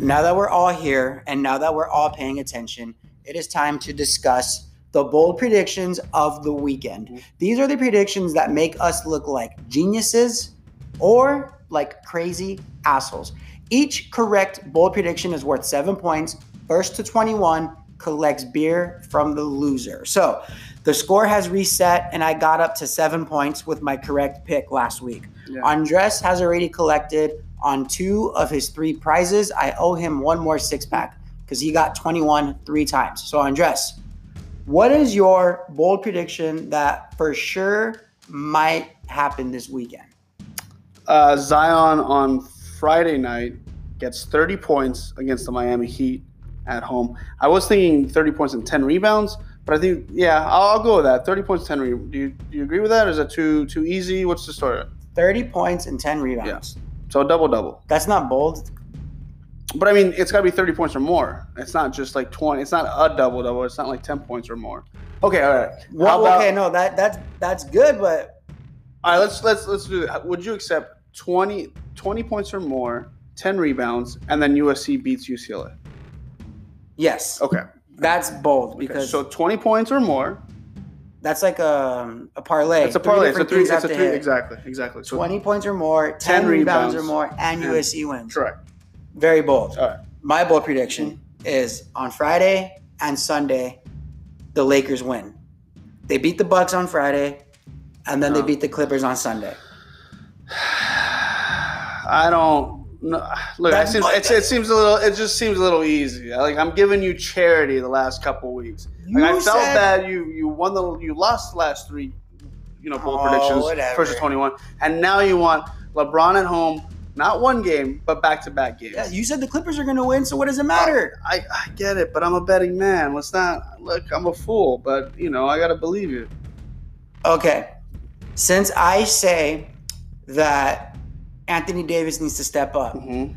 S2: Now that we're all here and now that we're all paying attention, it is time to discuss the bold predictions of the weekend.
S1: Mhm.
S2: These are the predictions that make us look like geniuses or like crazy assholes. Each correct bold prediction is worth seven points. First to 21 collects beer from the loser. So the score has reset, and I got up to seven points with my correct pick last week.
S1: Yeah.
S2: Andres has already collected on two of his three prizes. I owe him one more six pack because he got 21 three times. So, Andres, what is your bold prediction that for sure might happen this weekend?
S1: Uh, Zion on Friday night gets 30 points against the Miami Heat at home. I was thinking 30 points and 10 rebounds, but I think yeah, I'll, I'll go with that. 30 points, 10 rebounds. Do you, do you agree with that? Or is that too too easy? What's the story?
S2: 30 points and 10 rebounds. Yeah.
S1: So double double.
S2: That's not bold.
S1: But I mean, it's got to be 30 points or more. It's not just like 20. It's not a double double. It's not like 10 points or more. Okay, all right.
S2: Well,
S1: about-
S2: okay, no, that that's that's good, but
S1: All right, let's let's let's do it. Would you accept 20, 20 points or more, 10 rebounds, and then USC beats UCLA?
S2: Yes,
S1: Okay.
S2: that's bold because
S1: so 20 points or more.
S2: that's like a, a parlay.
S1: It's a parlay. It's a three. It's a three. Exactly. Exactly. So
S2: 20 points or more, 10,
S1: 10
S2: rebounds, or more, and USC wins.
S1: correct.
S2: Very bold.
S1: All right.
S2: My bold prediction is on Friday and Sunday, the Lakers win. They beat the Bucks on Friday, and then they
S1: Oh.
S2: beat the Clippers on Sunday.
S1: I don't. No, look, it
S2: That
S1: seems, it's, it seems a little. It just seems a little easy. Like I'm giving you charity the last couple weeks. Like I felt bad. You you won the you lost the last three, you know, bowl
S2: Oh,
S1: predictions.
S2: whatever.
S1: First to 21, and now you want LeBron at home. Not one game, but back to back games.
S2: Yeah, you said the Clippers are going to win, so what does it matter?
S1: I, I get it, but I'm a betting man. Let's not look. I'm a fool, but you know I gotta believe you.
S2: Okay. Since I say that Anthony Davis needs to step up,
S1: Mm-hmm.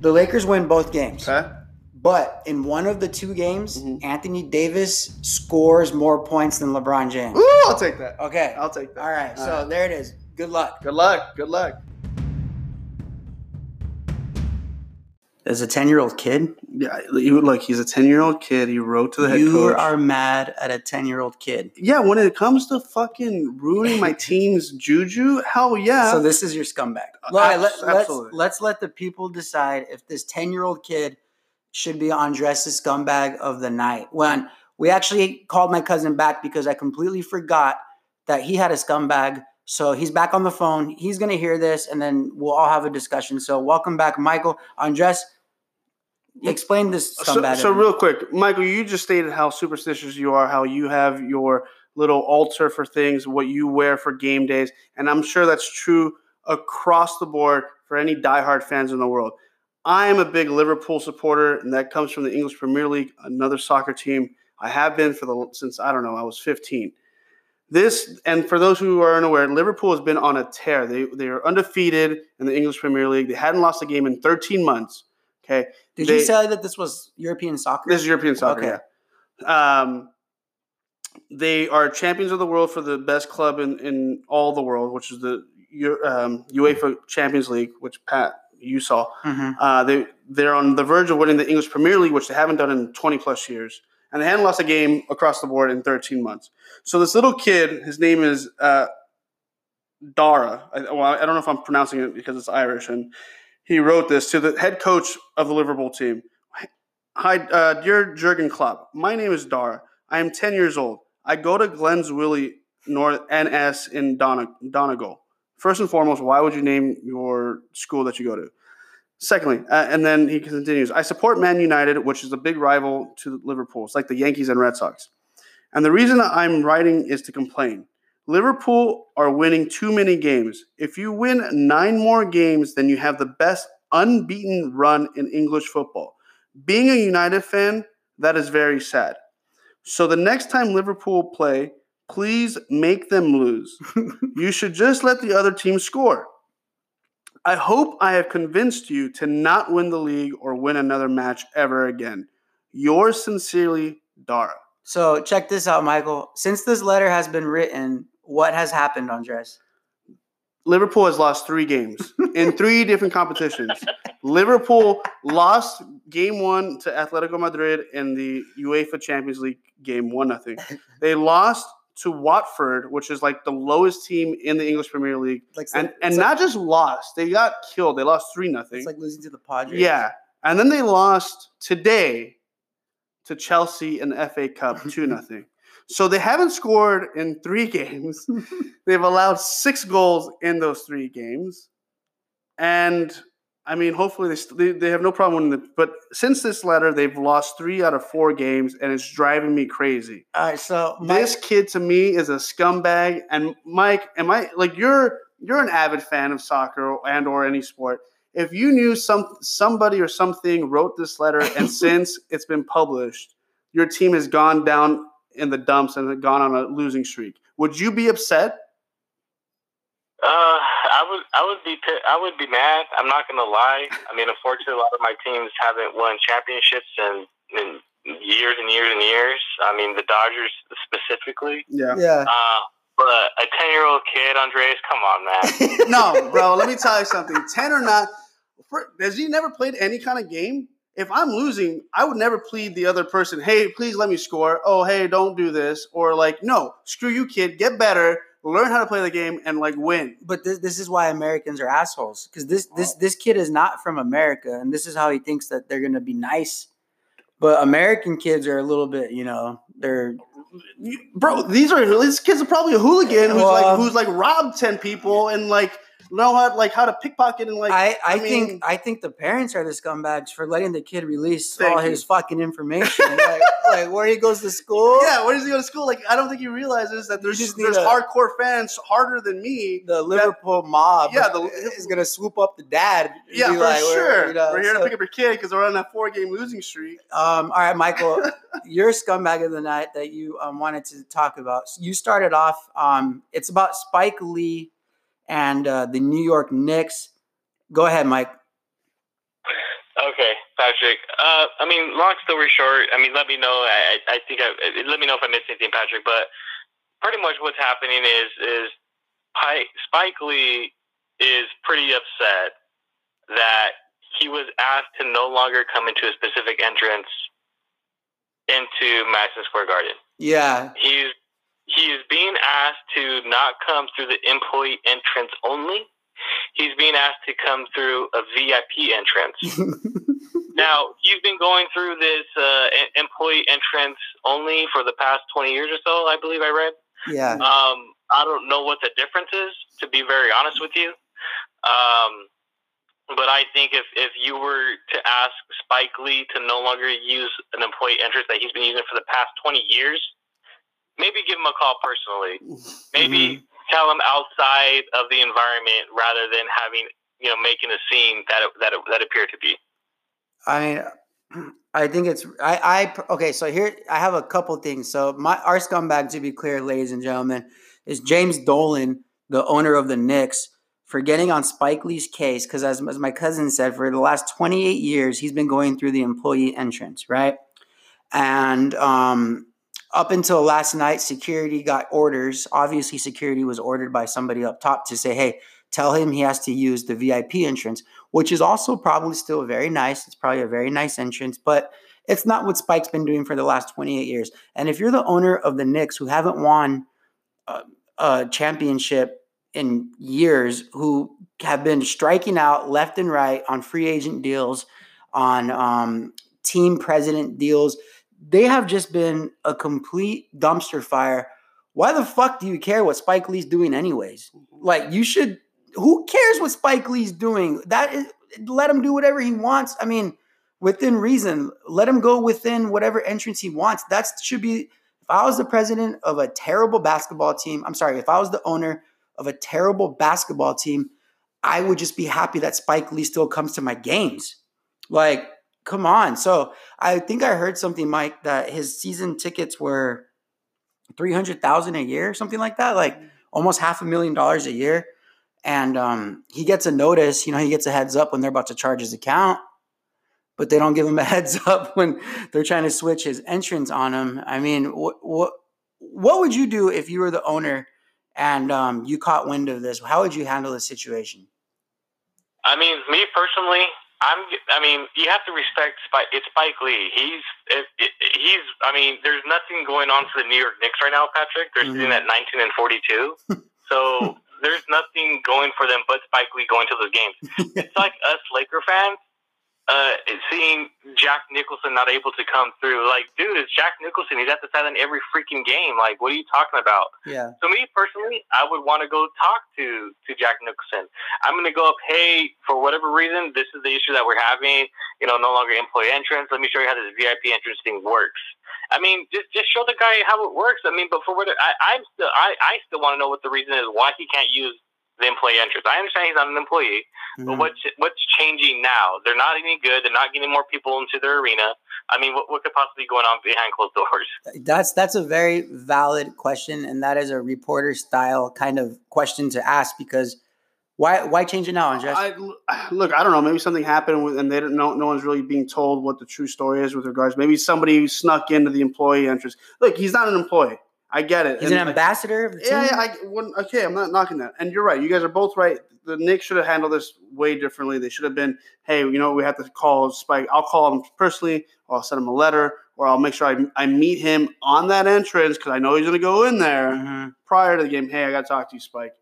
S2: the Lakers win both games.
S1: Okay.
S2: But in one of the two games,
S1: Mhm.
S2: Anthony Davis scores more points than LeBron James.
S1: Ooh, I'll take that.
S2: Okay.
S1: I'll take that.
S2: All right. So
S1: All right.
S2: there it is. Good luck.
S1: Good luck. Good luck.
S2: As a 10 year old kid,
S1: Yeah, you look. He's a ten year old kid. He wrote to the head
S2: you
S1: coach.
S2: are mad at a 10 year old kid.
S1: yeah, when it comes to fucking ruining my team's juju, hell yeah.
S2: So this is your scumbag.
S1: Uh, abs-
S2: let, let's, let's let the people decide if this 10 year old kid should be Andres' scumbag of the night. When we actually called my cousin back because I completely forgot that he had a scumbag. So he's back on the phone. He's going to hear this and then we'll all have a discussion. So welcome back, Michael. Andres, Explain this
S1: So, so real quick, Michael, you just stated how superstitious you are, how you have your little altar for things, what you wear for game days, and I'm sure that's true across the board for any diehard fans in the world. I am a big Liverpool supporter, and that comes from the English Premier League, another soccer team. I have been for the since I don't know I was 15. This and for those who are unaware, Liverpool has been on a tear. They they are undefeated in the English Premier League. They hadn't lost a game in 13 months. Okay,
S2: Did
S1: they-
S2: you say that this was European soccer?
S1: this is European soccer.
S2: Okay.
S1: Yeah. Um, they are champions of the world for the best club in, in all the world, which is the um, UEFA Champions League, which Pat you saw.
S2: Mhm.
S1: Uh, they they're on the verge of winning the English Premier League, which they haven't done in 20 plus years, and they hadn't lost a game across the board in 13 months. So this little kid, his name is uh, Daragh. I, well, I don't know if I'm pronouncing it because it's Irish, and he wrote this to the head coach of the Liverpool team. Hi, uh, dear Jurgen Klopp. My name is Daragh. I am 10 years old. I go to Glenswilly North NS in Donegal. First and foremost, why would you name your school that you go to? Secondly, uh, and then he continues, I support Man United, which is a big rival to Liverpool. It's like the Yankees and Red Sox. And the reason I'm writing is to complain. Liverpool are winning too many games. If you win nine more games, then you have the best unbeaten run in English football. Being a United fan, that is very sad. So the next time Liverpool play, please make them lose. you should just let the other team score. I hope I have convinced you to not win the league or win another match ever again. Yours sincerely, Daragh.
S2: So check this out, Michael. Since this letter has been written, what has happened, Andres?
S1: Liverpool has lost three games in three different competitions. Liverpool lost game one to Atletico Madrid in the UEFA Champions League game, one nothing. They lost to Watford, which is like the lowest team in the English Premier League,
S2: Like,
S1: and and not just lost, they got killed. They lost three nothing.
S2: it's like losing to the Padres.
S1: Yeah, and then they lost today to Chelsea in the FA Cup two nothing. So they haven't scored in three games. They've allowed six goals in those three games, and I mean, hopefully they st- they, have no problem winning. The, but since this letter, they've lost three out of four games, and it's driving me crazy.
S2: All right. So Mike,
S1: This kid to me is a scumbag. And Mike, am I like you're you're an avid fan of soccer and or any sport? If you knew some somebody or something wrote this letter and since it's been published, your team has gone down in the dumps and had gone on a losing streak, would you be upset?
S3: Uh, I would, I would be, I would be mad. I'm not gonna lie. I mean, unfortunately, a lot of my teams haven't won championships in, in years and years and years. I mean, the Dodgers specifically.
S1: Yeah.
S2: yeah.
S3: Uh, but a ten year old kid, Andres, come on, man.
S1: no, bro. Let me tell you something. Ten or not, for, has he never played any kind of game? If I'm losing, I would never plead the other person. Hey, please let me score. Oh, hey, don't do this. Or like, no, screw you, kid. Get better. Learn how to play the game and like win.
S2: but this, this is why Americans are assholes because this this
S1: Oh.
S2: this kid is not from America and this is how he thinks that they're gonna be nice. But American kids are a little bit, you know, they're
S1: bro, these are these kids are probably a hooligan who's
S2: Well,
S1: like who's like robbed ten people and like know how like how to pickpocket and like.
S2: I, I,
S1: I mean-
S2: think I think the parents are the scumbags for letting the kid release all
S1: you.
S2: his fucking information, like, like where he goes to school.
S1: yeah, where does he go to school? Like, I don't think he realizes that there's
S2: just
S1: there's
S2: a-
S1: hardcore fans harder than me.
S2: the Liverpool mob,
S1: Yeah, the-
S2: is gonna swoop up the dad.
S1: Yeah, for
S2: like, we're-
S1: sure.
S2: you know,
S1: we're here
S2: so-
S1: to pick up your kid because we're on a four game losing streak.
S2: Um, all right, Michael, your scumbag of the night that you um, wanted to talk about. You started off. Um, it's about Spike Lee and uh, the New York Knicks. Go ahead, Mike.
S3: Okay, Patrick. Uh, I mean, long story short, I mean, let me know. I, I think I, let me know if I missed anything, Patrick. But pretty much what's happening is is Spike Lee is pretty upset that he was asked to no longer come into a specific entrance into Madison Square Garden.
S2: Yeah,
S3: He's he is being asked to not come through the employee entrance only. He's being asked to come through a VIP entrance. Now he's been going through this uh, employee entrance only for the past twenty years or so. I believe I read.
S2: yeah.
S3: Um, I don't know what the difference is, to be very honest with you. Um, But I think if, if you were to ask Spike Lee to no longer use an employee entrance that he's been using for the past 20 years, maybe give him a call personally. Maybe mm-hmm. tell him outside of the environment rather than having, you know, making a scene that it, that it, that appeared to be.
S2: I mean, I think it's I I okay. So here I have a couple things. So my our scumbag, to be clear, ladies and gentlemen, is James Dolan, the owner of the Knicks for getting on Spike Lee's case because, as, as my cousin said, for the last 28 years, he's been going through the employee entrance, right? And um, up until last night, security got orders. Obviously, security was ordered by somebody up top to say, hey, tell him he has to use the VIP entrance, which is also probably still very nice. It's probably a very nice entrance, but it's not what Spike's been doing for the last 28 years. And if you're the owner of the Knicks who haven't won a, a championship in years who have been striking out left and right on free agent deals, on um, team president deals. They have just been a complete dumpster fire. Why the fuck do you care what Spike Lee's doing, anyways? Mm-hmm. Like, you should. Who cares what Spike Lee's doing? That is, let him do whatever he wants. I mean, within reason. Let him go within whatever entrance he wants. That should be. If I was the president of a terrible basketball team, I'm sorry. If I was the owner of a terrible basketball team, I would just be happy that Spike Lee still comes to my games. Like, come on. So I think I heard something, Mike, that his season tickets were 300,000 a year, something like that, like almost half a million dollars a year. And um, he gets a notice, you know, he gets a heads up when they're about to charge his account, but they don't give him a heads up when they're trying to switch his entrance on him. I mean, what, what, what would you do if you were the owner and um, you caught wind of this, how would you handle the situation?
S3: I mean, me personally, I'm. I mean, you have to respect Spike. It's Spike Lee. He's. It, it, he's. I mean, there's nothing going on for the New York Knicks right now, Patrick. They're mm-hmm. sitting at 19 and 42. so there's nothing going for them but Spike Lee going to those games. it's like us Laker fans uh, seeing Jack Nicholson not able to come through. Like, dude, it's Jack Nicholson. He's at the side in every freaking game. Like, what are you talking about?
S2: Yeah.
S3: So me personally, I would want to go talk to to Jack Nicholson. I'm going to go up. Hey, for whatever reason, this is the issue that we're having. You know, no longer employee entrance. Let me show you how this VIP entrance thing works. I mean, just just show the guy how it works. I mean, but for what I, I'm still I, I still want to know what the reason is why he can't use the employee entrance. I understand he's not an employee, mm-hmm. but what's what's changing now? They're not any good. They're not getting more people into their arena. I mean, what, what could possibly be going on behind closed doors?
S2: That's that's a very valid question, and that is a reporter style kind of question to ask because why why change it now, Andres?
S1: I, look, I don't know. Maybe something happened with, and they don't know. No one's really being told what the true story is with regards. Maybe somebody snuck into the employee entrance. Look, he's not an employee. I get it.
S2: He's and an ambassador of the team.
S1: Yeah, yeah I, okay, I'm not knocking that. And you're right. You guys are both right. The Knicks should have handled this way differently. They should have been, hey, you know, we have to call Spike. I'll call him personally, or I'll send him a letter, or I'll make sure I, I meet him on that entrance because I know he's going to go in there mm-hmm. prior to the game. Hey, I got to talk to you, Spike.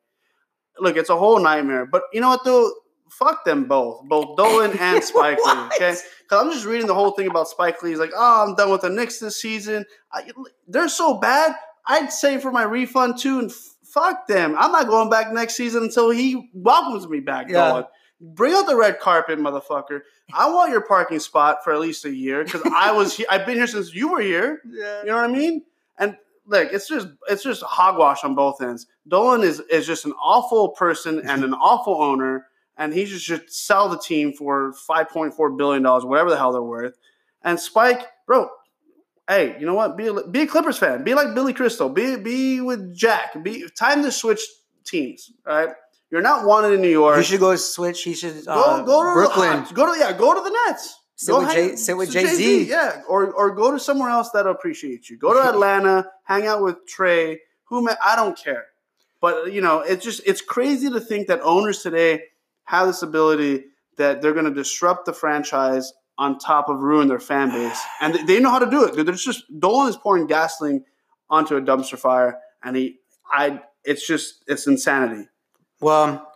S1: Look, it's a whole nightmare. But you know what, though? Fuck them both, both Dolan and Spike Lee. Okay, because I'm just reading the whole thing about Spike Lee. He's like, oh, I'm done with the Knicks this season. I, they're so bad. I'd say for my refund too, and f- fuck them. I'm not going back next season until he welcomes me back. Yeah. Going. Bring out the red carpet, motherfucker. I want your parking spot for at least a year because I was here. I've been here since you were here. Yeah. You know what I mean? And like, it's just it's just hogwash on both ends. Dolan is is just an awful person and an awful owner, and he just should sell the team for five point four billion dollars, whatever the hell they're worth. And Spike, bro, hey, you know what? Be a, be a Clippers fan. Be like Billy Crystal. Be be with Jack. Be time to switch teams. Right? You're not wanted in New York.
S2: You should go switch. He should uh, go, go to Brooklyn.
S1: go to yeah. Go to the Nets.
S2: Sit go with, hang, Jay, sit with Jay Z.
S1: Yeah, or or go to somewhere else that appreciates you. Go to Atlanta. hang out with Trae. Who I don't care. But you know, it's just it's crazy to think that owners today have this ability that they're going to disrupt the franchise on top of ruin their fan base, and they know how to do it. They're just Dolan is pouring gasoline onto a dumpster fire, and he, I, it's just it's insanity.
S2: Well,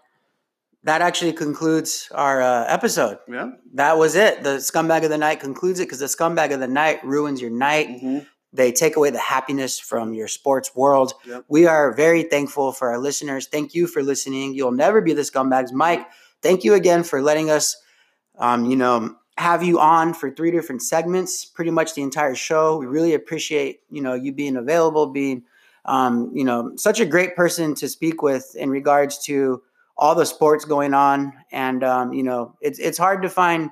S2: that actually concludes our uh, episode.
S1: Yeah,
S2: that was it. The scumbag of the night concludes it because the scumbag of the night ruins your night. Mm-hmm. They take away the happiness from your sports world. Yep. We are very thankful for our listeners. Thank you for listening. You'll never be the scumbags, Mike thank you again for letting us, um, you know, have you on for three different segments, pretty much the entire show. We really appreciate, you know, you being available, being, um, you know, such a great person to speak with in regards to all the sports going on. And, um, you know, it's, it's hard to find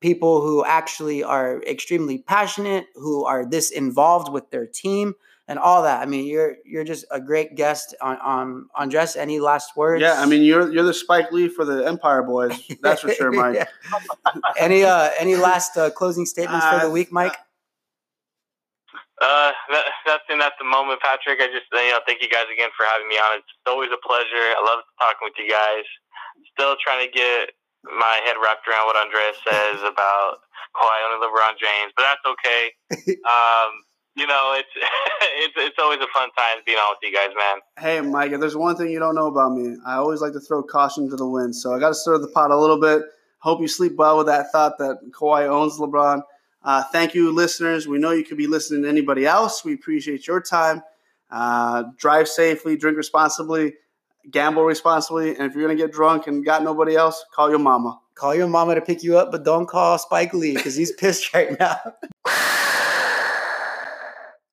S2: people who actually are extremely passionate, who are this involved with their team and all that. I mean, you're you're just a great guest on on Andres. Any last words?
S1: Yeah, I mean, you're you're the Spike Lee for the Empire Boys. That's for sure, Mike.
S2: any uh any last uh, closing statements uh, for the uh, week, Mike?
S3: Uh, nothing at the moment, Patrick. I just you know thank you guys again for having me on. It's always a pleasure. I love talking with you guys. Still trying to get my head wrapped around what Andres says about Kawhi and LeBron James, but that's okay. Um, you know, it's it's it's always a fun time being on with you guys, man.
S1: Hey, Mike, if there's one thing you don't know about me, I always like to throw caution to the wind. So I got to stir the pot a little bit. Hope you sleep well with that thought that Kawhi owns LeBron. Uh, thank you, listeners. We know you could be listening to anybody else. We appreciate your time. Uh, drive safely, drink responsibly, gamble responsibly, and if you're gonna get drunk and got nobody else, call your mama.
S2: Call your mama to pick you up, but don't call Spike Lee because he's pissed right now.